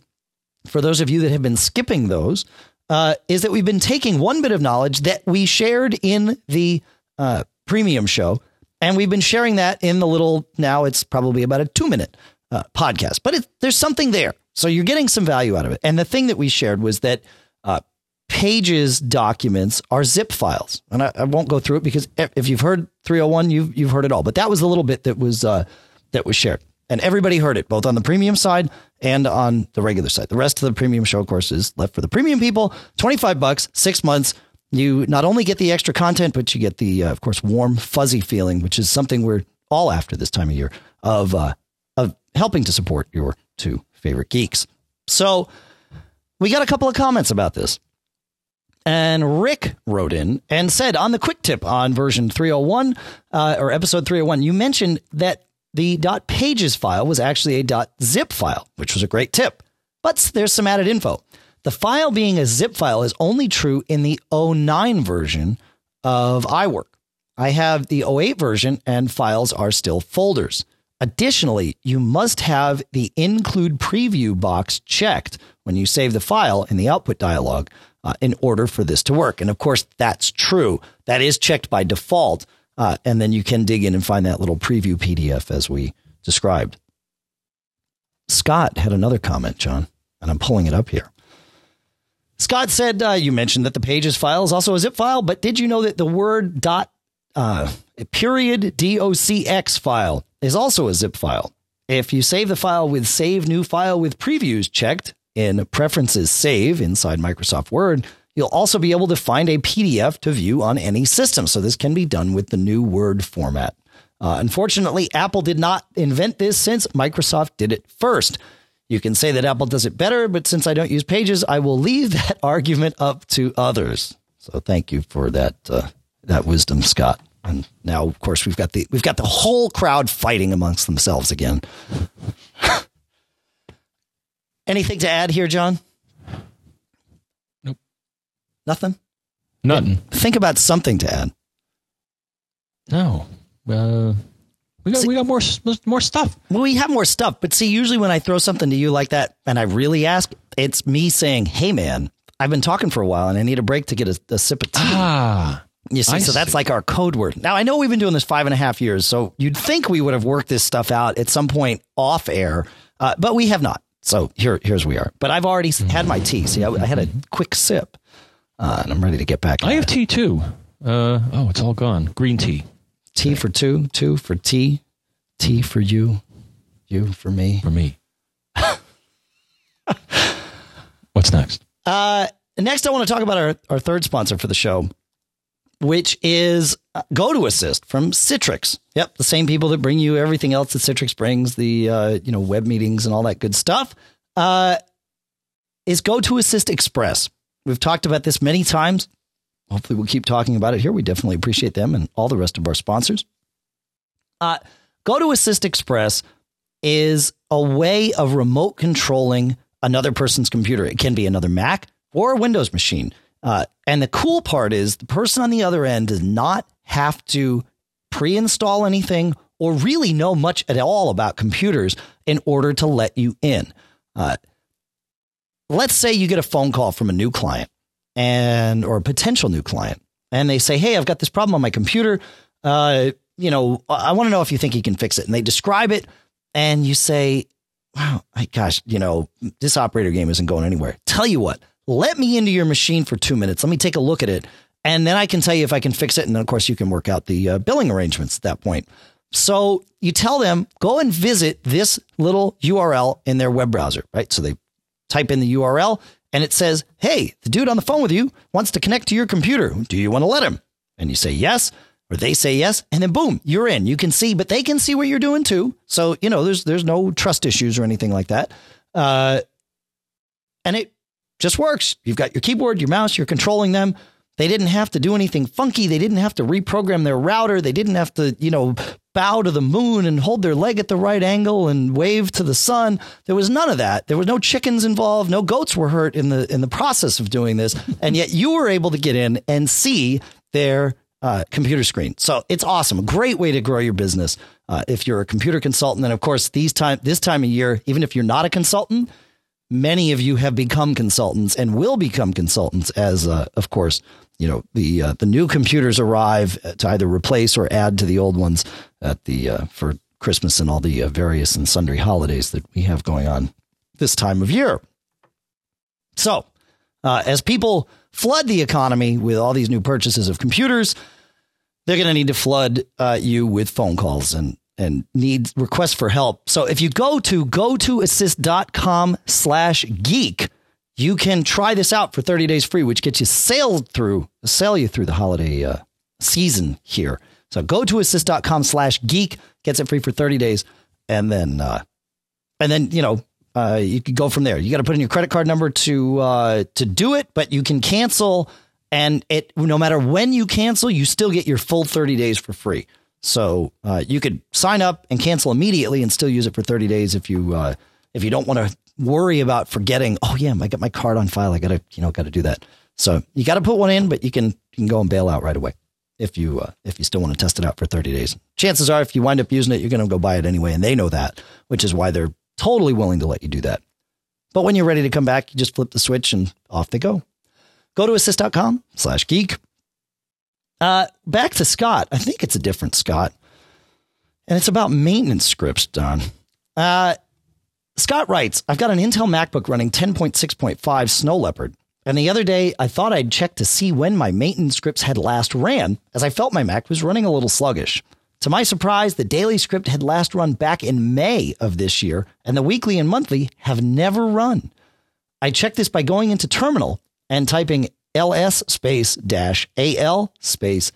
for those of you that have been skipping those, uh, is that we've been taking one bit of knowledge that we shared in the uh, premium show, and we've been sharing that in the little. Now it's probably about a two minute uh, podcast, but it, there's something there, so you're getting some value out of it. And the thing that we shared was that uh, pages documents are zip files. And I, I, won't go through it because if you've heard 301, you've, you've heard it all. But that was the little bit that was, uh, that was shared. And everybody heard it, both on the premium side and on the regular side. The rest of the premium show, of course, is left for the premium people. 25 bucks, six months. You not only get the extra content, but you get the, uh, of course, warm, fuzzy feeling, which is something we're all after this time of year of, uh, of helping to support your two favorite geeks. So we got a couple of comments about this. And Rick wrote in and said on the quick tip on version 301 uh, or episode 301, you mentioned that the .pages file was actually a .zip file, which was a great tip. But there's some added info. The file being a zip file is only true in the 09 version of iWork. I have the 08 version and files are still folders. Additionally, you must have the include preview box checked when you save the file in the output dialog uh, in order for this to work. And of course, that's true. That is checked by default. Uh, and then you can dig in and find that little preview PDF as we described. Scott had another comment, John, and I'm pulling it up here. Scott said, uh, You mentioned that the pages file is also a zip file, but did you know that the word dot uh, period docx file is also a zip file? If you save the file with save new file with previews checked in preferences save inside Microsoft Word, you'll also be able to find a PDF to view on any system. So this can be done with the new Word format. Uh, unfortunately, Apple did not invent this since Microsoft did it first. You can say that Apple does it better, but since I don't use Pages, I will leave <laughs> that argument up to others. So thank you for that uh, that wisdom, Scott. And now, of course, we've got the we've got the whole crowd fighting amongst themselves again. <laughs> Anything to add here, John? Nothing. Nothing. Think about something to add. No. Uh, we got See- we got more more stuff. Well, we have more stuff, but see, usually when I throw something to you like that and I really ask, it's me saying, "Hey, man, I've been talking for a while and I need a break to get a, a sip of tea." Ah. you see, I so that's see. like our code word. Now, I know we've been doing this five and a half years, so you'd think we would have worked this stuff out at some point off air, uh, but we have not. So here, here's we are. But I've already had my tea. See, I, I had a quick sip, uh, and I'm ready to get back. I have it. tea too. Uh, oh, it's all gone. Green tea tea for two, two for tea, tea for you, you for me. for me. <laughs> What's next? Uh, next, I want to talk about our, our third sponsor for the show, which is uh, GoToAssist from Citrix. Yep, the same people that bring you everything else that Citrix brings, the uh, you know web meetings and all that good stuff. Uh, is GoToAssist Express. We've talked about this many times. Hopefully, we'll keep talking about it here. We definitely appreciate them and all the rest of our sponsors. Uh, GoToAssist Express is a way of remote controlling another person's computer. It can be another Mac or a Windows machine. Uh, and the cool part is the person on the other end does not have to pre install anything or really know much at all about computers in order to let you in. Uh, let's say you get a phone call from a new client and or a potential new client and they say hey i've got this problem on my computer. Uh, you know i want to know if you think you can fix it. And they describe it and you say wow I, gosh you know this operator game isn't going anywhere. Tell you what let me into your machine for two minutes. Let me take a look at it and then i can tell you if i can fix it and then of course you can work out the uh, billing arrangements at that point. So you tell them go and visit this little url in their web browser right? So they type in the URL and it says, Hey, the dude on the phone with you wants to connect to your computer. Do you want to let him? And you say yes, or they say yes, and then boom, you're in. You can see, but they can see what you're doing too. So, you know, there's there's no trust issues or anything like that. Uh, and it just works. You've got your keyboard, your mouse, you're controlling them. They didn't have to do anything funky. They didn't have to reprogram their router. They didn't have to, you know, bow to the moon and hold their leg at the right angle and wave to the sun. There was none of that. There was no chickens involved. No goats were hurt in the in the process of doing this. And yet you were able to get in and see their uh, computer screen. So it's awesome. Great way to grow your business uh, if you're a computer consultant. And of course, these time this time of year, even if you're not a consultant, many of you have become consultants and will become consultants as, uh, of course, you know the uh, the new computers arrive to either replace or add to the old ones at the uh, for Christmas and all the uh, various and sundry holidays that we have going on this time of year. So, uh, as people flood the economy with all these new purchases of computers, they're going to need to flood uh, you with phone calls and and need requests for help. So if you go to gotoassist.com slash geek, you can try this out for 30 days free, which gets you sailed through, sail you through the holiday uh, season here. So go to assist.com slash geek, gets it free for 30 days. And then, uh, and then, you know, uh, you can go from there. You got to put in your credit card number to, uh, to do it, but you can cancel and it, no matter when you cancel, you still get your full 30 days for free. So, uh, you could sign up and cancel immediately and still use it for 30 days if you, uh, if you don't want to worry about forgetting, oh yeah, I got my card on file. I gotta, you know, gotta do that. So you got to put one in, but you can, you can go and bail out right away. if you uh, if you still want to test it out for 30 days. Chances are, if you wind up using it, you're to go buy it anyway, and they know that, which is why they're totally willing to let you do that. But when you're ready to come back, you just flip the switch and off they go. Go to assist.com slash geek. Uh, back to Scott. I think it's a different Scott. And it's about maintenance scripts, Don. Uh, Scott writes, I've got an Intel MacBook running 10.6.5 Snow Leopard. And the other day, I thought I'd check to see when my maintenance scripts had last ran, as I felt my Mac was running a little sluggish. To my surprise, the daily script had last run back in May of this year, and the weekly and monthly have never run. I checked this by going into Terminal and typing ls space dash al space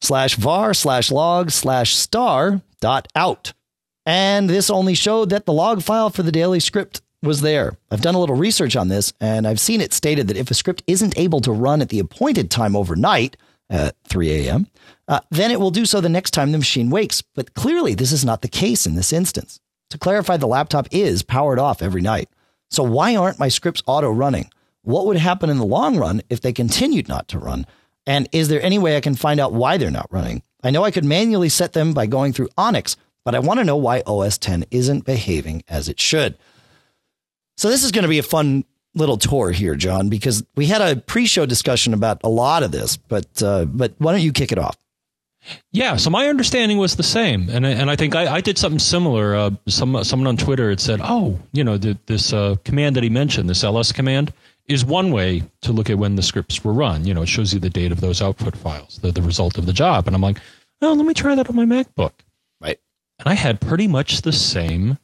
slash var slash log slash star dot out. And this only showed that the log file for the daily script was there. I've done a little research on this, and I've seen it stated that if a script isn't able to run at the appointed time overnight at 3 a.m., uh, then it will do so the next time the machine wakes. But clearly, this is not the case in this instance. To clarify, the laptop is powered off every night. So why aren't my scripts auto running? What would happen in the long run if they continued not to run? And is there any way I can find out why they're not running? I know I could manually set them by going through Onyx, but I want to know why OS 10 isn't behaving as it should. So this is going to be a fun little tour here, John, because we had a pre-show discussion about a lot of this, but uh, but why don't you kick it off? Yeah, so my understanding was the same, and I, and I think I, I did something similar. Uh, some someone on Twitter had said, "Oh, you know, the, this uh, command that he mentioned, this ls command, is one way to look at when the scripts were run. You know, it shows you the date of those output files, the, the result of the job." And I'm like, "Oh, let me try that on my MacBook." And I had pretty much the same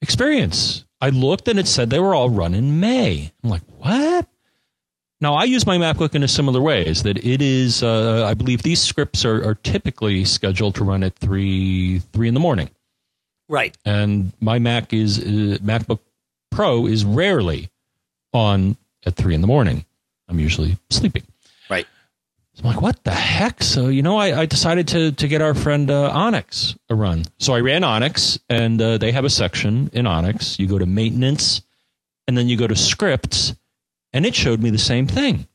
experience. I looked and it said they were all run in May. I'm like, what? Now I use my MacBook in a similar way. Is that it is? Uh, I believe these scripts are, are typically scheduled to run at three three in the morning, Right. and my Mac is uh, MacBook Pro is rarely on at three in the morning. I'm usually sleeping. I'm like, what the heck? So, you know, I, I decided to, to get our friend uh, Onyx a run. So I ran Onyx, and uh, they have a section in Onyx. You go to maintenance, and then you go to scripts, and it showed me the same thing.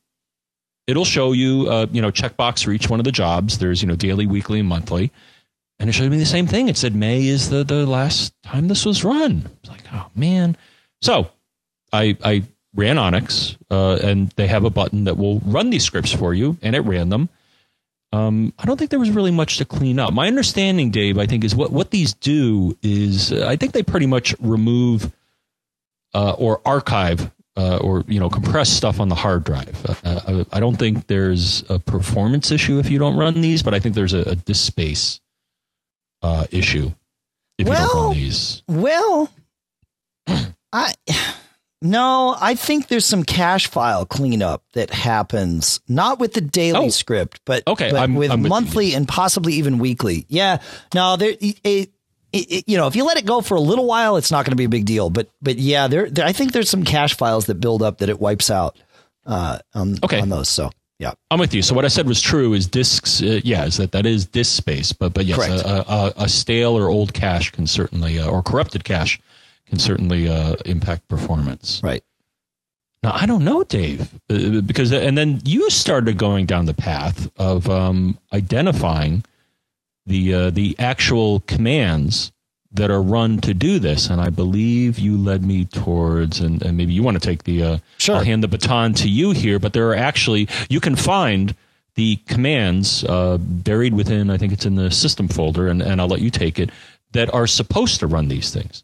It'll show you, uh, you know, checkbox for each one of the jobs. There's, you know, daily, weekly, and monthly. And it showed me the same thing. It said May is the, the last time this was run. I was like, oh, man. So I, I ran Onyx, uh, and they have a button that will run these scripts for you, and it ran them. Um, I don't think there was really much to clean up. My understanding, Dave, I think, is what, what these do is uh, I think they pretty much remove uh, or archive uh, or you know compress stuff on the hard drive. Uh, I, I don't think there's a performance issue if you don't run these, but I think there's a, a disk space uh, issue if you don't run these. Well, <clears throat> I no, I think there's some cache file cleanup that happens not with the daily Oh. script, but Okay, but I'm- with I'm with monthly and possibly even weekly. Yeah, no, there. It, it, it, you know, if you let it go for a little while, it's not going to be a big deal. But but yeah, there, there I think there's some cache files that build up that it wipes out uh, on Okay. on those. So yeah, I'm with you. So what I said was true. Is disks? Uh, yeah, is that that is disk space? But but yes, a, a, a stale or old cache can certainly, uh, or corrupted cache can certainly uh, impact performance. right. Now I don't know, Dave, uh, because and then you started going down the path of um, identifying the uh, the actual commands that are run to do this, and I believe you led me towards, and, and maybe you want to take the. Uh, Sure. I'll hand the baton to you here, but there are actually you can find the commands uh, buried within. I think it's in the system folder, and, and I'll let you take it that are supposed to run these things.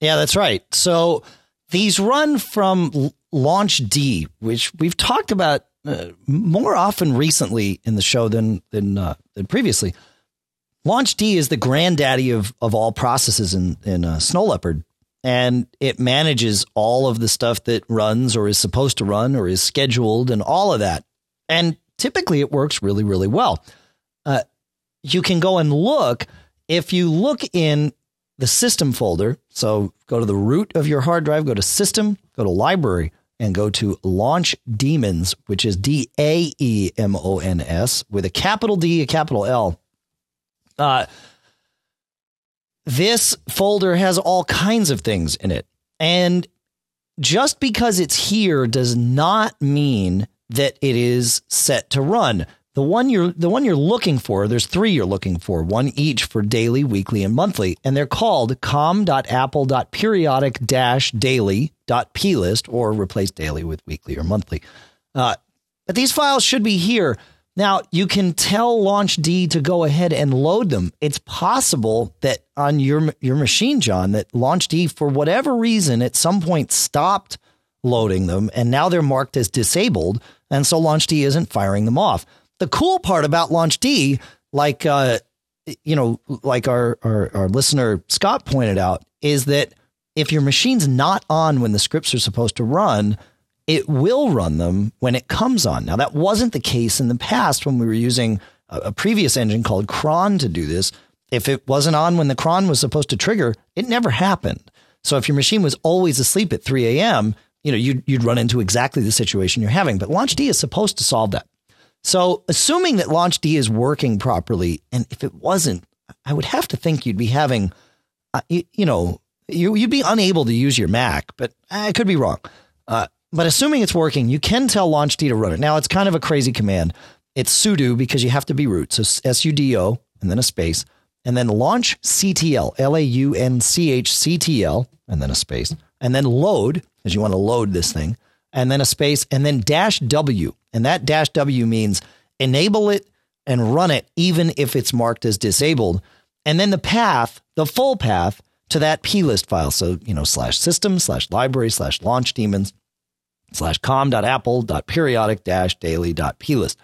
Yeah, that's right. So these run from LaunchD, which we've talked about uh, more often recently in the show than than uh, than previously. LaunchD is the granddaddy of of all processes in in uh, Snow Leopard, and it manages all of the stuff that runs or is supposed to run or is scheduled and all of that. And typically, it works really really well. Uh, you can go and look if you look in the system folder. So go to the root of your hard drive, go to system, go to library, and go to launch daemons, which is D A E M O N S with a capital D, a capital L. Uh, this folder has all kinds of things in it. And just because it's here does not mean that it is set to run. The one you're the one you're looking for, there's three you're looking for, one each for daily, weekly, and monthly, and they're called com.apple.periodic daily.plist or replace daily with weekly or monthly. Uh, but these files should be here. Now you can tell LaunchD to go ahead and load them. It's possible that on your your machine, John, that LaunchD for whatever reason at some point stopped loading them, and now they're marked as disabled, and so LaunchD isn't firing them off. The cool part about LaunchD, like uh, you know, like our, our our listener Scott pointed out, is that if your machine's not on when the scripts are supposed to run, it will run them when it comes on. Now that wasn't the case in the past when we were using a, a previous engine called cron to do this. If it wasn't on when the cron was supposed to trigger, it never happened. So if your machine was always asleep at 3 a.m., you know, you'd, you'd run into exactly the situation you're having. But LaunchD is supposed to solve that. So, assuming that LaunchD is working properly, and if it wasn't, I would have to think you'd be having, uh, you, you, know, you, would be unable to use your Mac, but I could be wrong. Uh, but assuming it's working, you can tell LaunchD to run it. Now, it's kind of a crazy command. It's sudo because you have to be root. So, S U D O and then a space, and then launchctl, L A U N C H C T L, and then a space, and then load, because you want to load this thing, and then a space, and then dash W. And that dash W means enable it and run it, even if it's marked as disabled. And then the path, the full path to that plist file. So, you know, slash system, slash library, slash launch daemons, slash com.apple.periodic dash daily dot plist.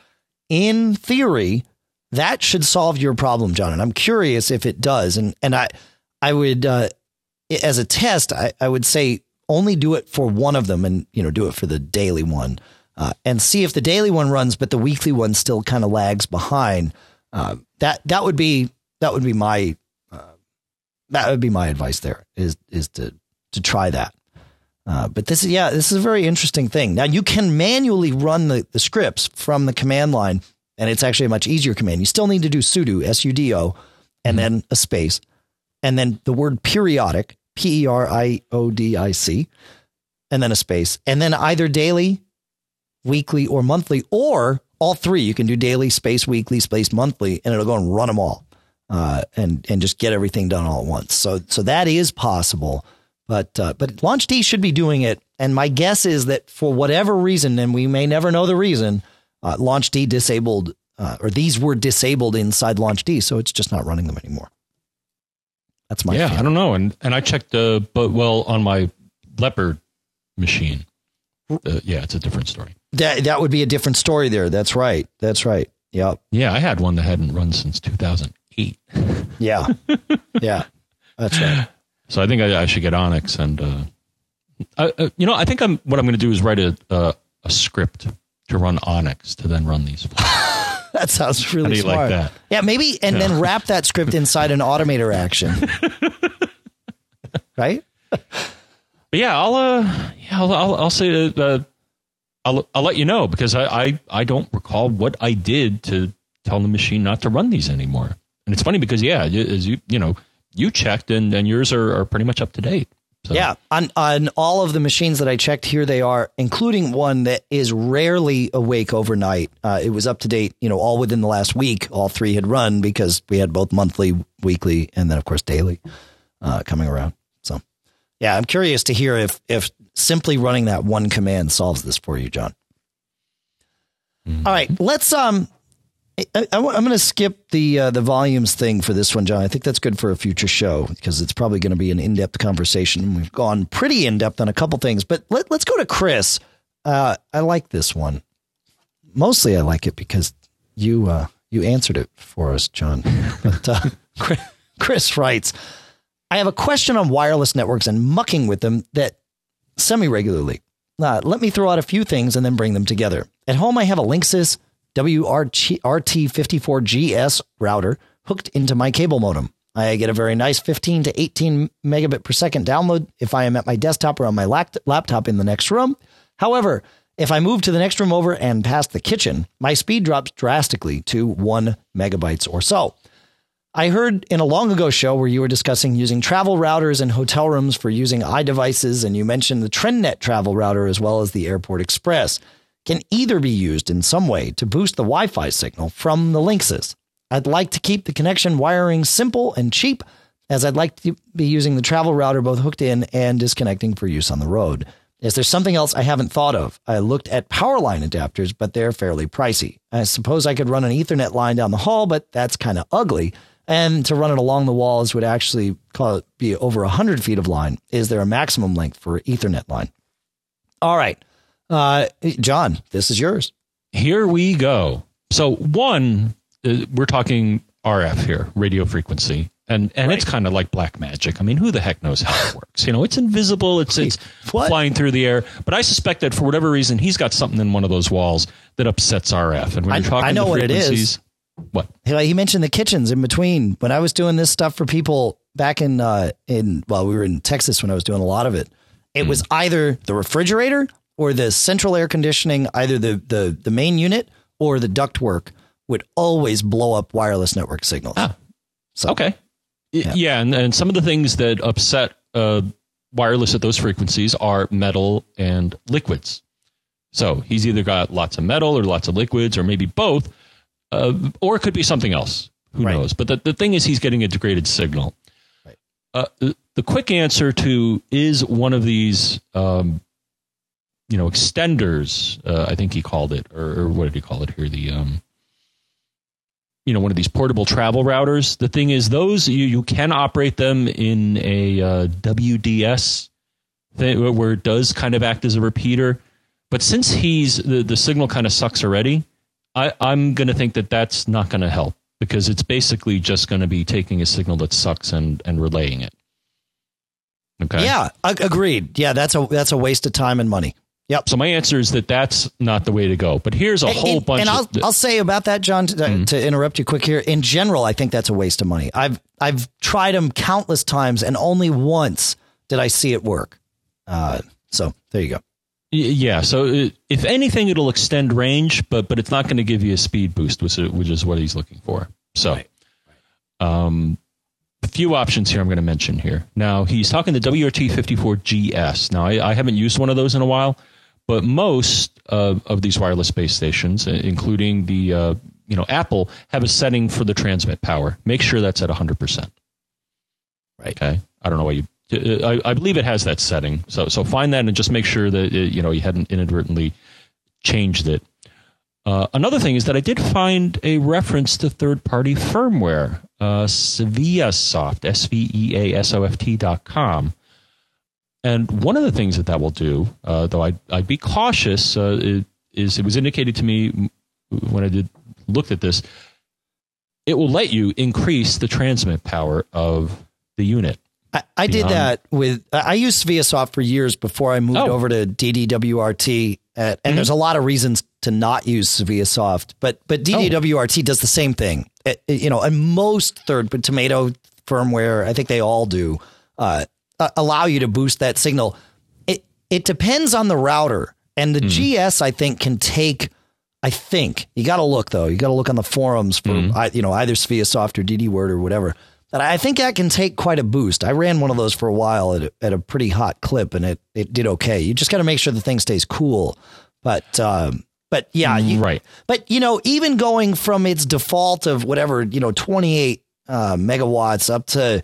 In theory, that should solve your problem, John. And I'm curious if it does. And, and I, I would, uh, as a test, I, I would say only do it for one of them and, you know, do it for the daily one uh, and see if the daily one runs, but the weekly one still kind of lags behind. Uh, that that would be that would be my uh, that would be my advice. There is is to to try that. Uh, but this is yeah, this is a very interesting thing. Now you can manually run the, the scripts from the command line, and it's actually a much easier command. You still need to do sudo s u d o, and mm-hmm. then a space, and then the word periodic p e r i o d i c, and then a space, and then either daily weekly, or monthly, or all three. You can do daily, space weekly, space monthly, and it'll go and run them all, uh, and and just get everything done all at once. So so that is possible, but uh, but LaunchD should be doing it. And my guess is that for whatever reason, and we may never know the reason, uh, LaunchD disabled uh, or these were disabled inside LaunchD, so it's just not running them anymore. That's my yeah. Feeling. I don't know, and and I checked, uh, but well on my Leopard machine. Uh, yeah, it's a different story. That that would be a different story there. That's right. That's right. Yep. Yeah, I had one that hadn't run since 2008. yeah. <laughs> Yeah. That's right. So I think I, I should get Onyx and uh, I, uh, you know, I think I'm what I'm going to do is write a uh, a script to run Onyx to then run these. <laughs> that sounds really smart. Like that? Yeah, maybe and yeah. then wrap that script inside an automator action. <laughs> right? But yeah, I'll uh yeah, I'll I'll, I'll say uh, I'll I'll let you know because I, I I don't recall what I did to tell the machine not to run these anymore. And it's funny because yeah, as you you know you checked and and yours are, are pretty much up to date. So. Yeah, on on all of the machines that I checked, here they are, including one that is rarely awake overnight. Uh, it was up to date, you know, all within the last week. All three had run because we had both monthly, weekly, and then of course daily uh, coming around. So, yeah, I'm curious to hear if if simply running that one command solves this for you, John. Mm-hmm. All right, let's um I, am going to skip the uh, the volumes thing for this one, John. I think that's good for a future show because it's probably going to be an in depth conversation. We've gone pretty in depth on a couple things, but let, us go to Chris. Uh, I like this one. Mostly, I like it because you uh, you answered it for us, John. but uh, <laughs> Chris writes, "I have a question on wireless networks and mucking with them that semi regularly. Uh, let me throw out a few things and then bring them together. At home, I have a Linksys WRT54GS router hooked into my cable modem. I get a very nice 15 to 18 megabit per second download if I am at my desktop or on my laptop in the next room. However, if I move to the next room over and past the kitchen, my speed drops drastically to one megabytes or so. I heard in a long ago show where you were discussing using travel routers in hotel rooms for using iDevices, and you mentioned the TrendNet travel router as well as the Airport Express. can either be used in some way to boost the Wi Fi signal from the Linksys. I'd like to keep the connection wiring simple and cheap, as I'd like to be using the travel router both hooked in and disconnecting for use on the road. Is there something else I haven't thought of? I looked at power line adapters, but they're fairly pricey. I suppose I could run an Ethernet line down the hall, but that's kind of ugly. And to run it along the walls would actually call it be over 100 feet of line. Is there a maximum length for Ethernet line? All right. Uh, John, this is yours. Here we go. So, one, uh, we're talking RF here, radio frequency. And and right. it's kind of like black magic. I mean, who the heck knows how it works? You know, it's invisible. It's it's what? flying through the air. But I suspect that for whatever reason, he's got something in one of those walls that upsets RF. And when I, you're talking, I know what it is. What he he mentioned the kitchens in between. When I was doing this stuff for people back in uh, in well, we were in Texas when I was doing a lot of it. It mm. was either the refrigerator or the central air conditioning, either the the the main unit or the ductwork would always blow up wireless network signals. Ah, so, okay. Yeah, yeah and, and some of the things that upset uh, wireless at those frequencies are metal and liquids. So he's either got lots of metal or lots of liquids or maybe both, uh, or it could be something else. Who right. knows? But the, the thing is, he's getting a degraded signal. Right. Uh, the quick answer to is one of these um, you know extenders uh, i think he called it or, or, what did he call it here the um, you know one of these portable travel routers the thing is those you, you can operate them in a uh, wds thing where it does kind of act as a repeater but since he's the, the signal kind of sucks already I, i'm going to think that that's not going to help because it's basically just going to be taking a signal that sucks and, and relaying it okay yeah agreed yeah that's a that's a waste of time and money Yep. So my answer is that that's not the way to go. But here's a and, whole bunch. And I'll, I'll say about that, John, to, mm-hmm. to, interrupt you quick here. In general, I think that's a waste of money. I've I've tried them countless times, and only once did I see it work. Uh, so there you go. Yeah. So uh, if anything, it'll extend range, but but it's not going to give you a speed boost, which is, which is what he's looking for. So, right. um, a few options here I'm going to mention here. Now he's talking the WRT54GS. Now I, I haven't used one of those in a while. But most uh, of these wireless base stations, including the uh, you know Apple, have a setting for the transmit power. Make sure that's at 100 percent. Right. Okay. I don't know why you. Uh, I, I, believe it has that setting. So so find that and just make sure that it, you know you hadn't inadvertently changed it. Uh, another thing is that I did find a reference to third party firmware, uh, Sveasoft, S V E A S O F T dot com. And one of the things that that will do, uh, though I'd, I'd be cautious, uh, is it was indicated to me when I did looked at this, it will let you increase the transmit power of the unit. I, I did that with I used Sveasoft for years before I moved oh. over to DDWRT, and mm-hmm. there's a lot of reasons to not use Sveasoft, but but DDWRT oh. does the same thing. It, you know, and most third but tomato firmware, I think they all do. Uh, uh, allow you to boost that signal. It it depends on the router, and the mm. GS I think can take. I think you got to look though. You got to look on the forums for mm. you know either Sveasoft or DD Word or whatever. But I think that can take quite a boost. I ran one of those for a while at a, at a pretty hot clip, and it it did okay. You just got to make sure the thing stays cool. But um, but yeah, you, right. But you know, even going from its default of whatever you know, twenty eight uh, megawatts up to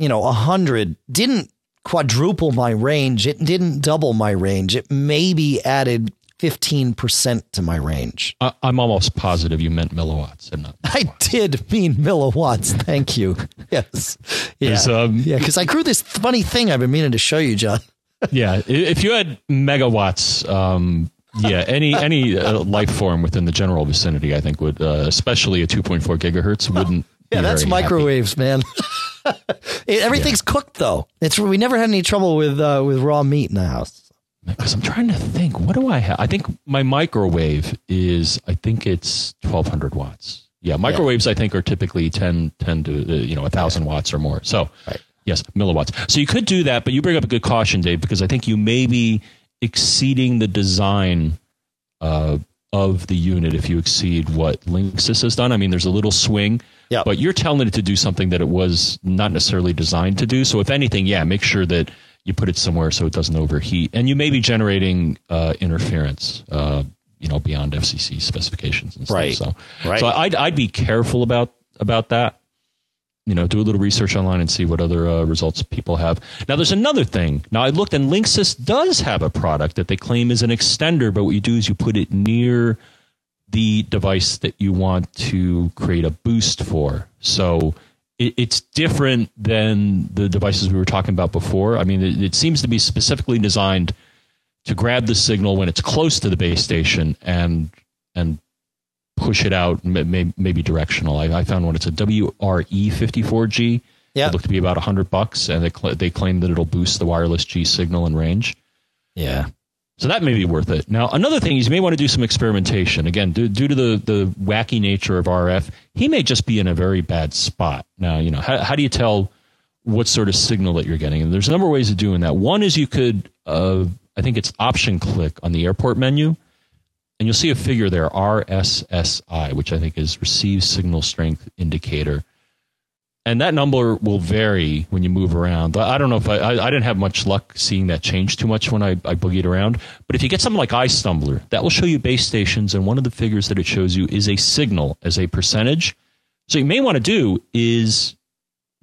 you know, 100 didn't quadruple my range. It didn't double my range. It maybe added 15% to my range. I, am almost positive you meant milliwatts and not. I did mean milliwatts. Thank you. <laughs> Yes. Yeah. Um, yeah. Because I grew this funny thing I've been meaning to show you, John. <laughs> yeah. If you had megawatts, um, yeah, any any uh, life form within the general vicinity, I think would, uh, especially a 2.4 gigahertz, wouldn't. Yeah, that's microwaves, happy. man. <laughs> Everything's yeah. cooked though. It's we never had any trouble with uh, with raw meat in the house. Because I'm trying to think, what do I have? I think my microwave is, I think it's 1200 watts. Yeah, microwaves yeah. I think are typically 10, 10 to uh, you know a thousand yeah. watts or more. So right. yes, milliwatts. So you could do that, but you bring up a good caution, Dave, because I think you may be exceeding the design uh, of the unit if you exceed what Linksys has done. I mean, there's a little swing yeah. But you're telling it to do something that it was not necessarily designed to do. So if anything, yeah, make sure that you put it somewhere so it doesn't overheat. And you may be generating uh, interference. Uh, you know beyond FCC specifications and stuff. Right. So, Right. so I'd I'd be careful about about that. You know, do a little research online and see what other uh, results people have. Now, there's another thing. Now, I looked, and Linksys does have a product that they claim is an extender, but what you do is you put it near the device that you want to create a boost for. So it, it's different than the devices we were talking about before. I mean, it, it seems to be specifically designed to grab the signal when it's close to the base station and and push it out, may, may, maybe directional. I, I found one. It's a WRE54G. Yeah. It looked to be about hundred bucks, and they cl- they claim that it'll boost the wireless G signal and range. Yeah. So that may be worth it. Now, another thing is you may want to do some experimentation. Again, due, due to the, the wacky nature of RF, he may just be in a very bad spot. Now, you know, how, how do you tell what sort of signal that you're getting? And there's a number of ways of doing that. One is you could, uh, I think it's option click on the airport menu, and you'll see a figure there, RSSI, which I think is Receive Signal Strength Indicator and that number will vary when you move around. I don't know if I, I, I didn't have much luck seeing that change too much when I, I boogied around. But if you get something like iStumbler, that will show you base stations, and one of the figures that it shows you is a signal as a percentage. So you may want to do is,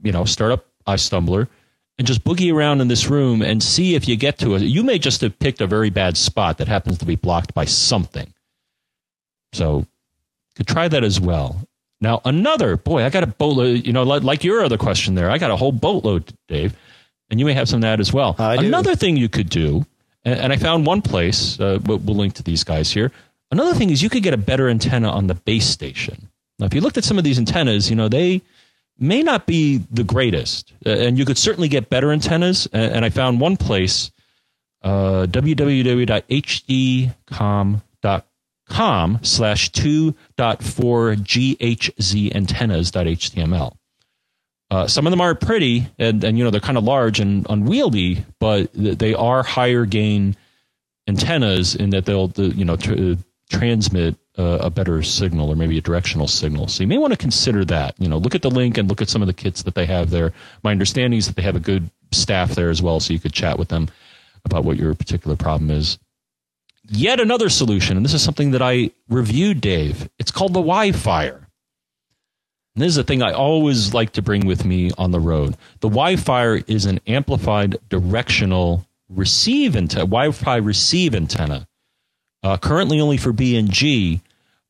you know, start up iStumbler and just boogie around in this room and see if you get to it. You may just have picked a very bad spot that happens to be blocked by something. So could try that as well. Now, another boy, I got a boatload. You know, like, your other question there, I got a whole boatload, Dave, and you may have some of that as well. I do. Another thing you could do, and, and I found one place. Uh, we'll, we'll link to these guys here. Another thing is you could get a better antenna on the base station. Now, if you looked at some of these antennas, you know they may not be the greatest, uh, and you could certainly get better antennas. And, and I found one place, uh, www.hdcom.com slash 2.4 ghz Uh, some of them are pretty, and, and you know they're kind of large and unwieldy, but they are higher gain antennas in that they'll you know tr- transmit uh, a better signal or maybe a directional signal. So you may want to consider that. You know, look at the link and look at some of the kits that they have there. My understanding is that they have a good staff there as well, so you could chat with them about what your particular problem is. Yet another solution, and this is something that I reviewed, Dave. It's called the WiFire. And this is a thing I always like to bring with me on the road. The WiFire is an amplified directional receive antenna, Wi-Fi receive antenna. Uh, currently only for B and G,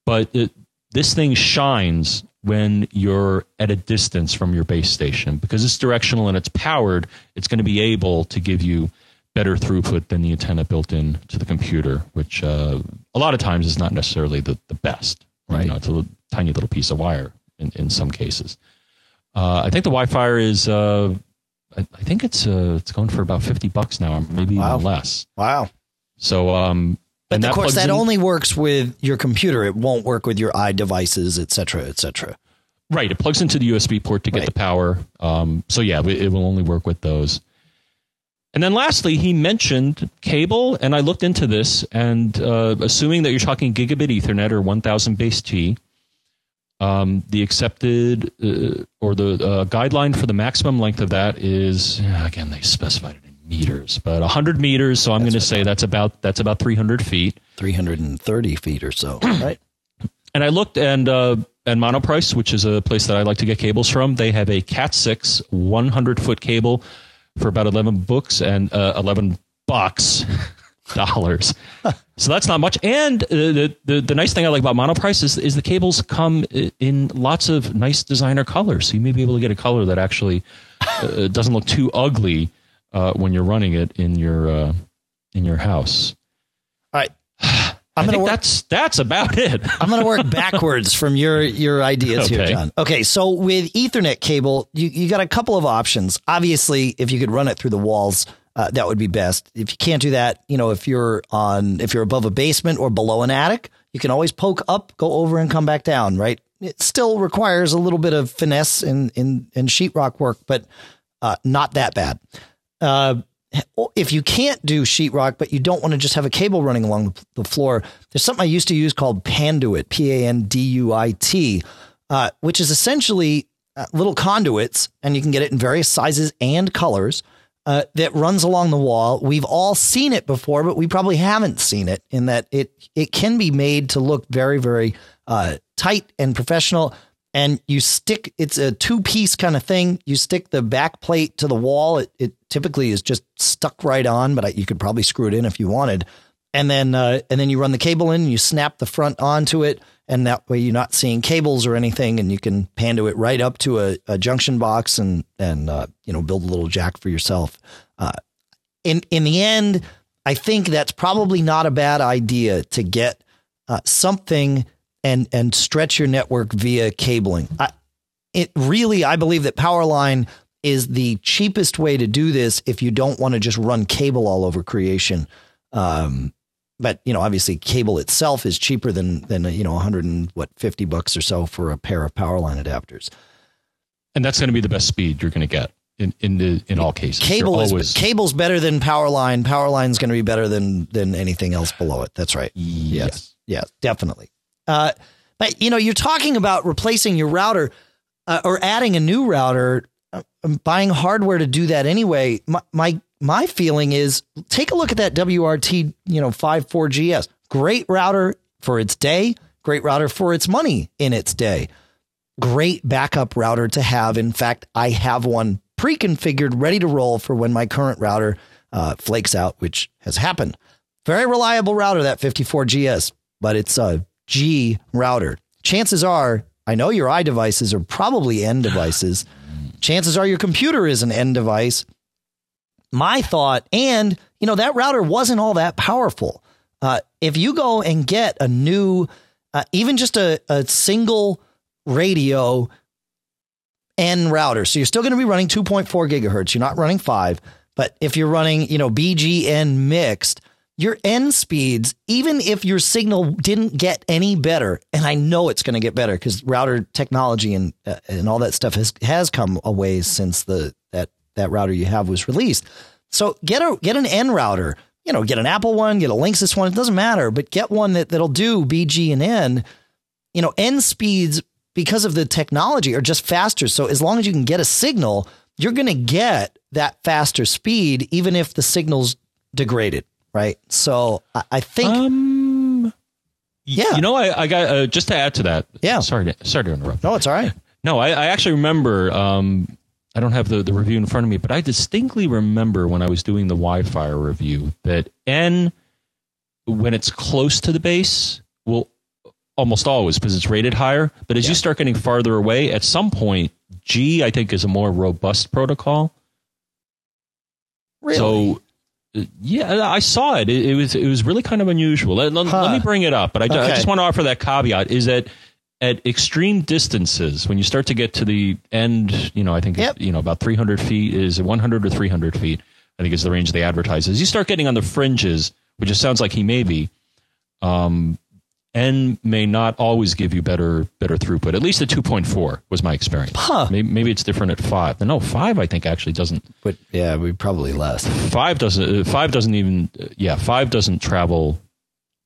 but it, this thing shines when you're at a distance from your base station because it's directional and it's powered. It's going to be able to give you better throughput than the antenna built in to the computer, which uh, a lot of times is not necessarily the, the best. Right. You know, it's a little, tiny little piece of wire in, in some cases. Uh, I think the WiFire is. Uh, I, I think it's uh, it's going for about fifty bucks now, or maybe Wow. even less. Wow. So, um, But and of course, that in- only works with your computer. It won't work with your iDevices, et cetera, et cetera. Right, it plugs into the USB port to get Right. the power. Um, so yeah, it will only work with those. And then lastly, he mentioned cable, and I looked into this, and uh, assuming that you're talking gigabit Ethernet or 1000 base T, um, the accepted uh, or the uh, guideline for the maximum length of that is again they specified it in meters, but 100 meters. So I'm going to say that's about that's about 300 feet. 330 feet or so, <clears throat> right? And I looked and uh, and Monoprice, which is a place that I like to get cables from, they have a Cat six 100 foot cable for about 11 books and uh, 11 bucks <laughs> dollars. so that's not much. And uh, the, the the nice thing I like about Monoprice is is the cables come in lots of nice designer colors. So you may be able to get a color that actually uh, doesn't look too ugly uh, when you're running it in your uh, in your house. I I'm to think work. that's that's about <laughs> it. I'm going to work backwards from your your ideas here, Okay. John. Okay, so with Ethernet cable, you you got a couple of options. Obviously, if you could run it through the walls, uh, that would be best. If you can't do that, you know, if you're on if you're above a basement or below an attic, you can always poke up, go over, and come back down. Right? It still requires a little bit of finesse in in in sheetrock work, but uh, not that bad. Uh, if you can't do sheetrock, but you don't want to just have a cable running along the floor, there's something I used to use called Panduit, P A N D U I T, uh, which is essentially uh, little conduits, and you can get it in various sizes and colors. uh, that runs along the wall. We've all seen it before, but we probably haven't seen it in that it it can be made to look very very uh, tight and professional. And you stick it's a two piece kind of thing. You stick the back plate to the wall. It, it typically is just stuck right on, but I, you could probably screw it in if you wanted. And then uh, and then you run the cable in. You snap the front onto it and that way you're not seeing cables or anything, and you can pando it right up to a, a junction box and and uh, you know build a little jack for yourself. Uh, in in the end, I think that's probably not a bad idea to get uh, something and and stretch your network via cabling. I, it really, I believe that Powerline is the cheapest way to do this if you don't want to just run cable all over creation. Um, but you know, obviously, cable itself is cheaper than than you know, 100 and what 50 bucks or so for a pair of power line adapters. And that's going to be the best speed you're going to get in in the in all cases. Cable You're is always- cable's better than power line. Power line's going to be better than than anything else below it. That's right. yes. Yes, definitely. Uh, but you know, you're talking about replacing your router uh, or adding a new router, buying hardware to do that anyway. My, my my feeling is take a look at that WRT, you know, 54GS. Great router for its day, great router for its money in its day. Great backup router to have. In fact, I have one pre-configured, ready to roll for when my current router uh, flakes out, which has happened. Very reliable router, that 54GS, but it's a G router. Chances are, I know your i devices are probably N devices. Chances are your computer is an N device. My thought, and you know, that router wasn't all that powerful. Uh, if you go and get a new, uh, even just a, a single radio N router, so you're still going to be running 2.4 gigahertz. You're not running five, but if you're running, you know, BGN mixed, your N speeds, even if your signal didn't get any better, and I know it's going to get better because router technology and uh, and all that stuff has has come a ways since the that that router you have was released. So get a get an N router. You know, get an Apple one, get a Linksys one. It doesn't matter, but get one that that'll do BG and N. You know, N speeds because of the technology are just faster. So as long as you can get a signal, you're going to get that faster speed, even if the signal's degraded, right? So I, I think, Um. yeah, You know, I, I got uh, just to add to that. Yeah. Sorry to sorry to interrupt. no, it's all right. No, I, I actually remember. Um, I don't have the, the review in front of me, but I distinctly remember when I was doing the WiFire review that N, when it's close to the base, will almost always because it's rated higher. But as you start getting farther away, at some point, G I think is a more robust protocol. Really? So. Yeah, I saw it. it. It was it was really kind of unusual. Let, let- Huh. let me bring it up, but I, ju- I just want to offer that caveat: is that at extreme distances, when you start to get to the end, you know, I think Yep. you know about 300 feet is 100 or 300 feet. I think is the range they advertise. As you start getting on the fringes, which it sounds like he may be, um, N may not always give you better better throughput. At least the 2.4 was my experience. Huh. Maybe, maybe it's different at five. No, five I think actually doesn't but yeah, we probably less. five doesn't uh, five doesn't even uh, yeah five doesn't travel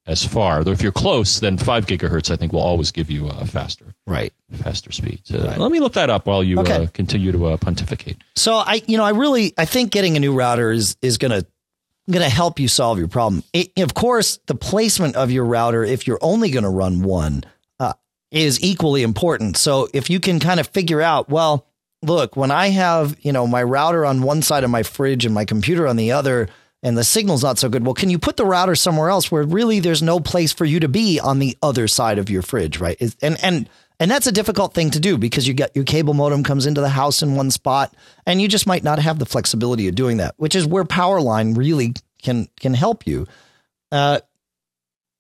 as far though if you're close then five gigahertz i think will always give you a faster Right. faster speeds uh, let me look that up while you Okay. uh, continue to uh, pontificate So I, you know, I really, I think getting a new router is is gonna gonna help you solve your problem. It, of course, the placement of your router, if you're only going to run one, uh, is equally important. So if you can kind of figure out, well, look, when I have you know my router on one side of my fridge and my computer on the other. And the signal's not so good. Well, can you put the router somewhere else where really there's no place for you to be on the other side of your fridge, right? And and and that's a difficult thing to do because you got your cable modem comes into the house in one spot and you just might not have the flexibility of doing that, which is where Powerline really can can help you. Uh,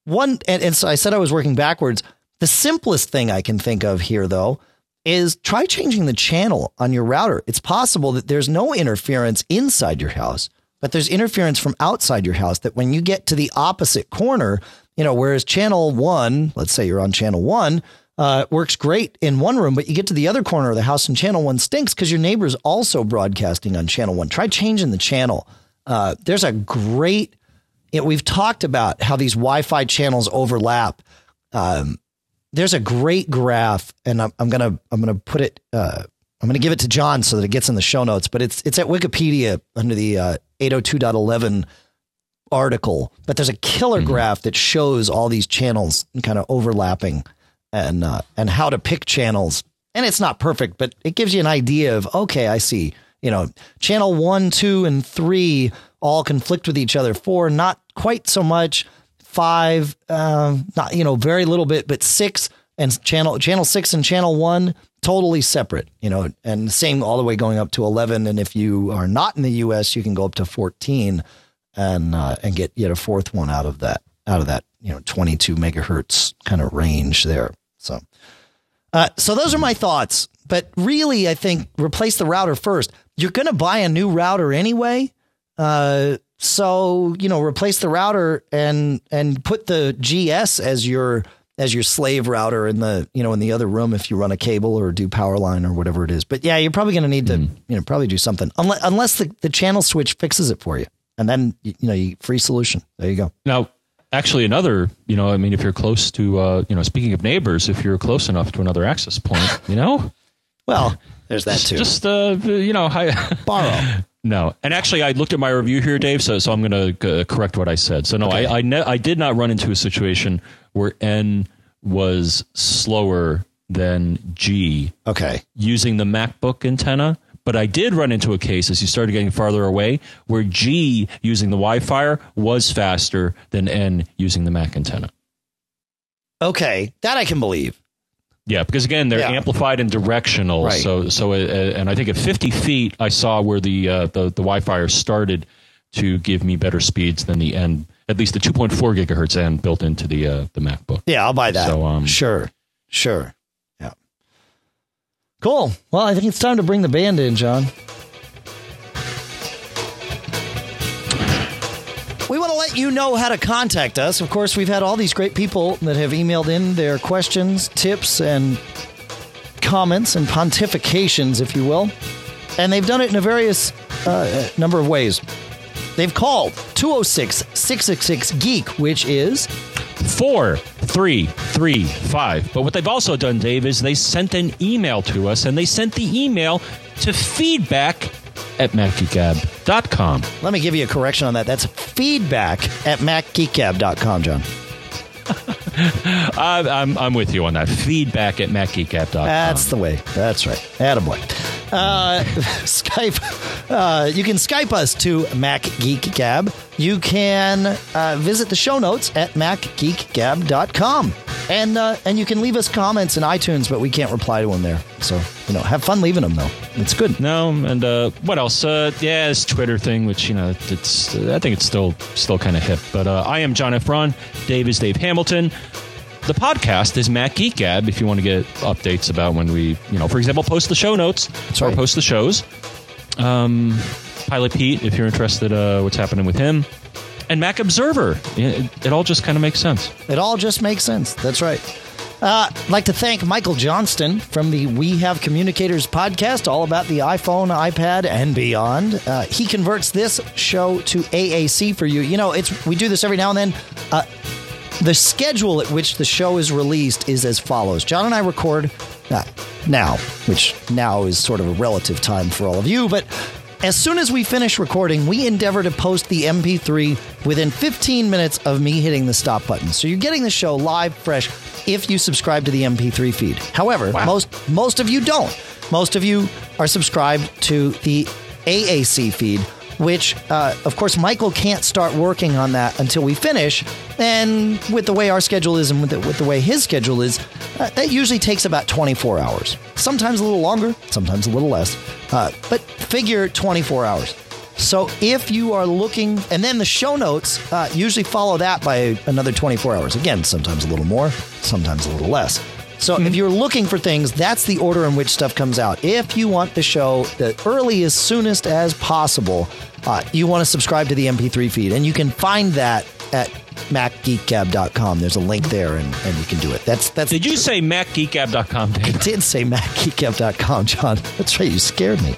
one and, and so I said I was working backwards. The simplest thing I can think of here though is try changing the channel on your router. It's possible that there's no interference inside your house, but there's interference from outside your house that when you get to the opposite corner, you know, whereas channel one, let's say you're on channel one, uh, works great in one room, but you get to the other corner of the house and channel one stinks because your neighbor's also broadcasting on channel one. Try changing the channel. Uh, there's a great, you know, we've talked about how these Wi Fi channels overlap. Um, there's a great graph, and I'm, I'm gonna I'm gonna put it uh, I'm going to give it to John so that it gets in the show notes, but it's it's at Wikipedia under the uh, 802.11 article. But there's a killer graph that shows all these channels kind of overlapping and uh, and how to pick channels. And it's not perfect, but it gives you an idea of okay, I see. You know, channel one, two, and three all conflict with each other. Four, not quite so much. Five, um, not you know, very little bit, but six and channel channel six and channel one totally separate. You know, and same all the way going up to eleven. And if you are not in the U.S., you can go up to fourteen and uh, and get yet a fourth one out of that out of that you know 22 megahertz kind of range there. So, uh, so those are my thoughts. But really, I think replace the router first. You're going to buy a new router anyway. Uh, so you know, replace the router and and put the GS as your as your slave router in the you know in the other room if you run a cable or do power line or whatever it is. But yeah, you're probably going to need to you know probably do something unless unless the, the channel switch fixes it for you, and then you know you free solution. There you go. Now, actually, another, you know, I mean, if you're close to, uh, you know, speaking of neighbors, if you're close enough to another access point, you know, <laughs> Well, there's that too. just, uh, you know, I, <laughs> borrow. no. And actually, I looked at my review here, Dave, so, so I'm going to uh, correct what I said. So, no, Okay. I, I, ne- I did not run into a situation where N was slower than G Okay. using the MacBook antenna. But I did run into a case as you started getting farther away where G using the WiFire was faster than N using the Mac antenna. Okay, that I can believe. Yeah, because again, they're Yeah. amplified and directional. Right. So, so, uh, and I think at 50 feet, I saw where the uh, the, the WiFire started to give me better speeds than the N, at least the 2.4 gigahertz N built into the uh, the MacBook. Yeah, I'll buy that. So, um, sure, sure. Yeah. Cool. Well, I think it's time to bring the band in, John. We want to let you know how to contact us. Of course, we've had all these great people that have emailed in their questions, tips, and comments and pontifications, if you will. And they've done it in a various uh, number of ways. They've called 206 666 Geek, which is Four, three, three, five. But what they've also done, Dave, is they sent an email to us, and they sent the email to feedback at macgeekgab.com. Let me give you a correction on that. That's feedback at macgeekgab.com, John. <laughs> I, I'm, I'm with you on that. Feedback at macgeekgab.com. That's the way. That's right. Attaboy. Uh, <laughs> Skype. Uh, you can Skype us to Mac Geek Gab. You can uh, visit the show notes at MacGeekGab.com. And, uh, and you can leave us comments in iTunes, but we can't reply to them there. So, you know, have fun leaving them, though. It's good. No, and uh, what else? Uh, yeah, this Twitter thing, which you know, it's I think it's still still kind of hip. But uh, I am John F. Braun. Dave is Dave Hamilton. The podcast is Mac Geek Gab. If you want to get updates about when we, you know, for example, post the show notes or right. post the shows. Um, Pilot Pete, if you're interested, uh, what's happening with him, and Mac Observer. It, it all just kind of makes sense. It all just makes sense. That's right. Uh, I'd like to thank Michael Johnston from the We Have Communicators podcast, all about the iPhone, iPad, and beyond. Uh, he converts this show to AAC for you. You know, it's we do this every now and then. Uh, the schedule at which the show is released is as follows. John and I record uh, now, which now is sort of a relative time for all of you, but as soon as we finish recording, we endeavor to post the MP3 within 15 minutes of me hitting the stop button. So you're getting the show live, fresh, if you subscribe to the MP3 feed. However, most most of you don't. Most of you are subscribed to the AAC feed, which, uh, of course, Michael can't start working on that until we finish. And with the way our schedule is and with the, with the way his schedule is, uh, that usually takes about 24 hours. Sometimes a little longer, sometimes a little less, uh, but figure 24 hours. So if you are looking, and then the show notes uh, usually follow that by another 24 hours. Again, sometimes a little more, sometimes a little less. So if you're looking for things, that's the order in which stuff comes out. If you want the show the earliest, soonest as possible, uh, you want to subscribe to the MP3 feed, and you can find that at macgeekgab.com. There's a link there, and, and you can do it. That's that's. Did you say macgeekgab.com, Dave? I did say macgeekgab.com, John. That's right. You scared me.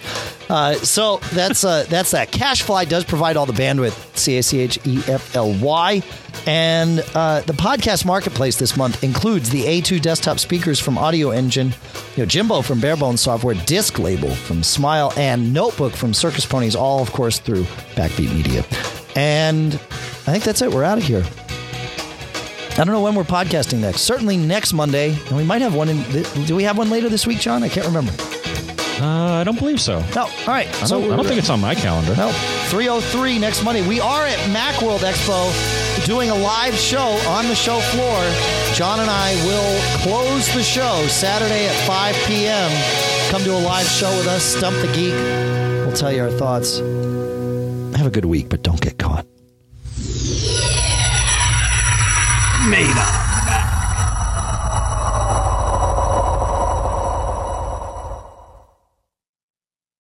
Uh, so that's uh, that's that. CacheFly does provide all the bandwidth. C A C H E F L Y. And uh, the podcast marketplace this month includes the A2 desktop speakers from Audio Engine, you know, Jimbo from Barebone Software, Disc Label from Smile, and Notebook from Circus Ponies, all, of course, through Backbeat Media. And I think that's it. We're out of here. I don't know when we're podcasting next. Certainly next Monday, and we might have one in. Do we have one later this week, John? I can't remember. Uh, I don't believe so. No. All right. I don't, I don't think it's on my calendar. No. 303 next Monday. We are at Macworld Expo doing a live show on the show floor. John and I will close the show Saturday at 5 p.m. Come to a live show with us, Stump the Geek. We'll tell you our thoughts. Have a good week, but don't get caught. Made on.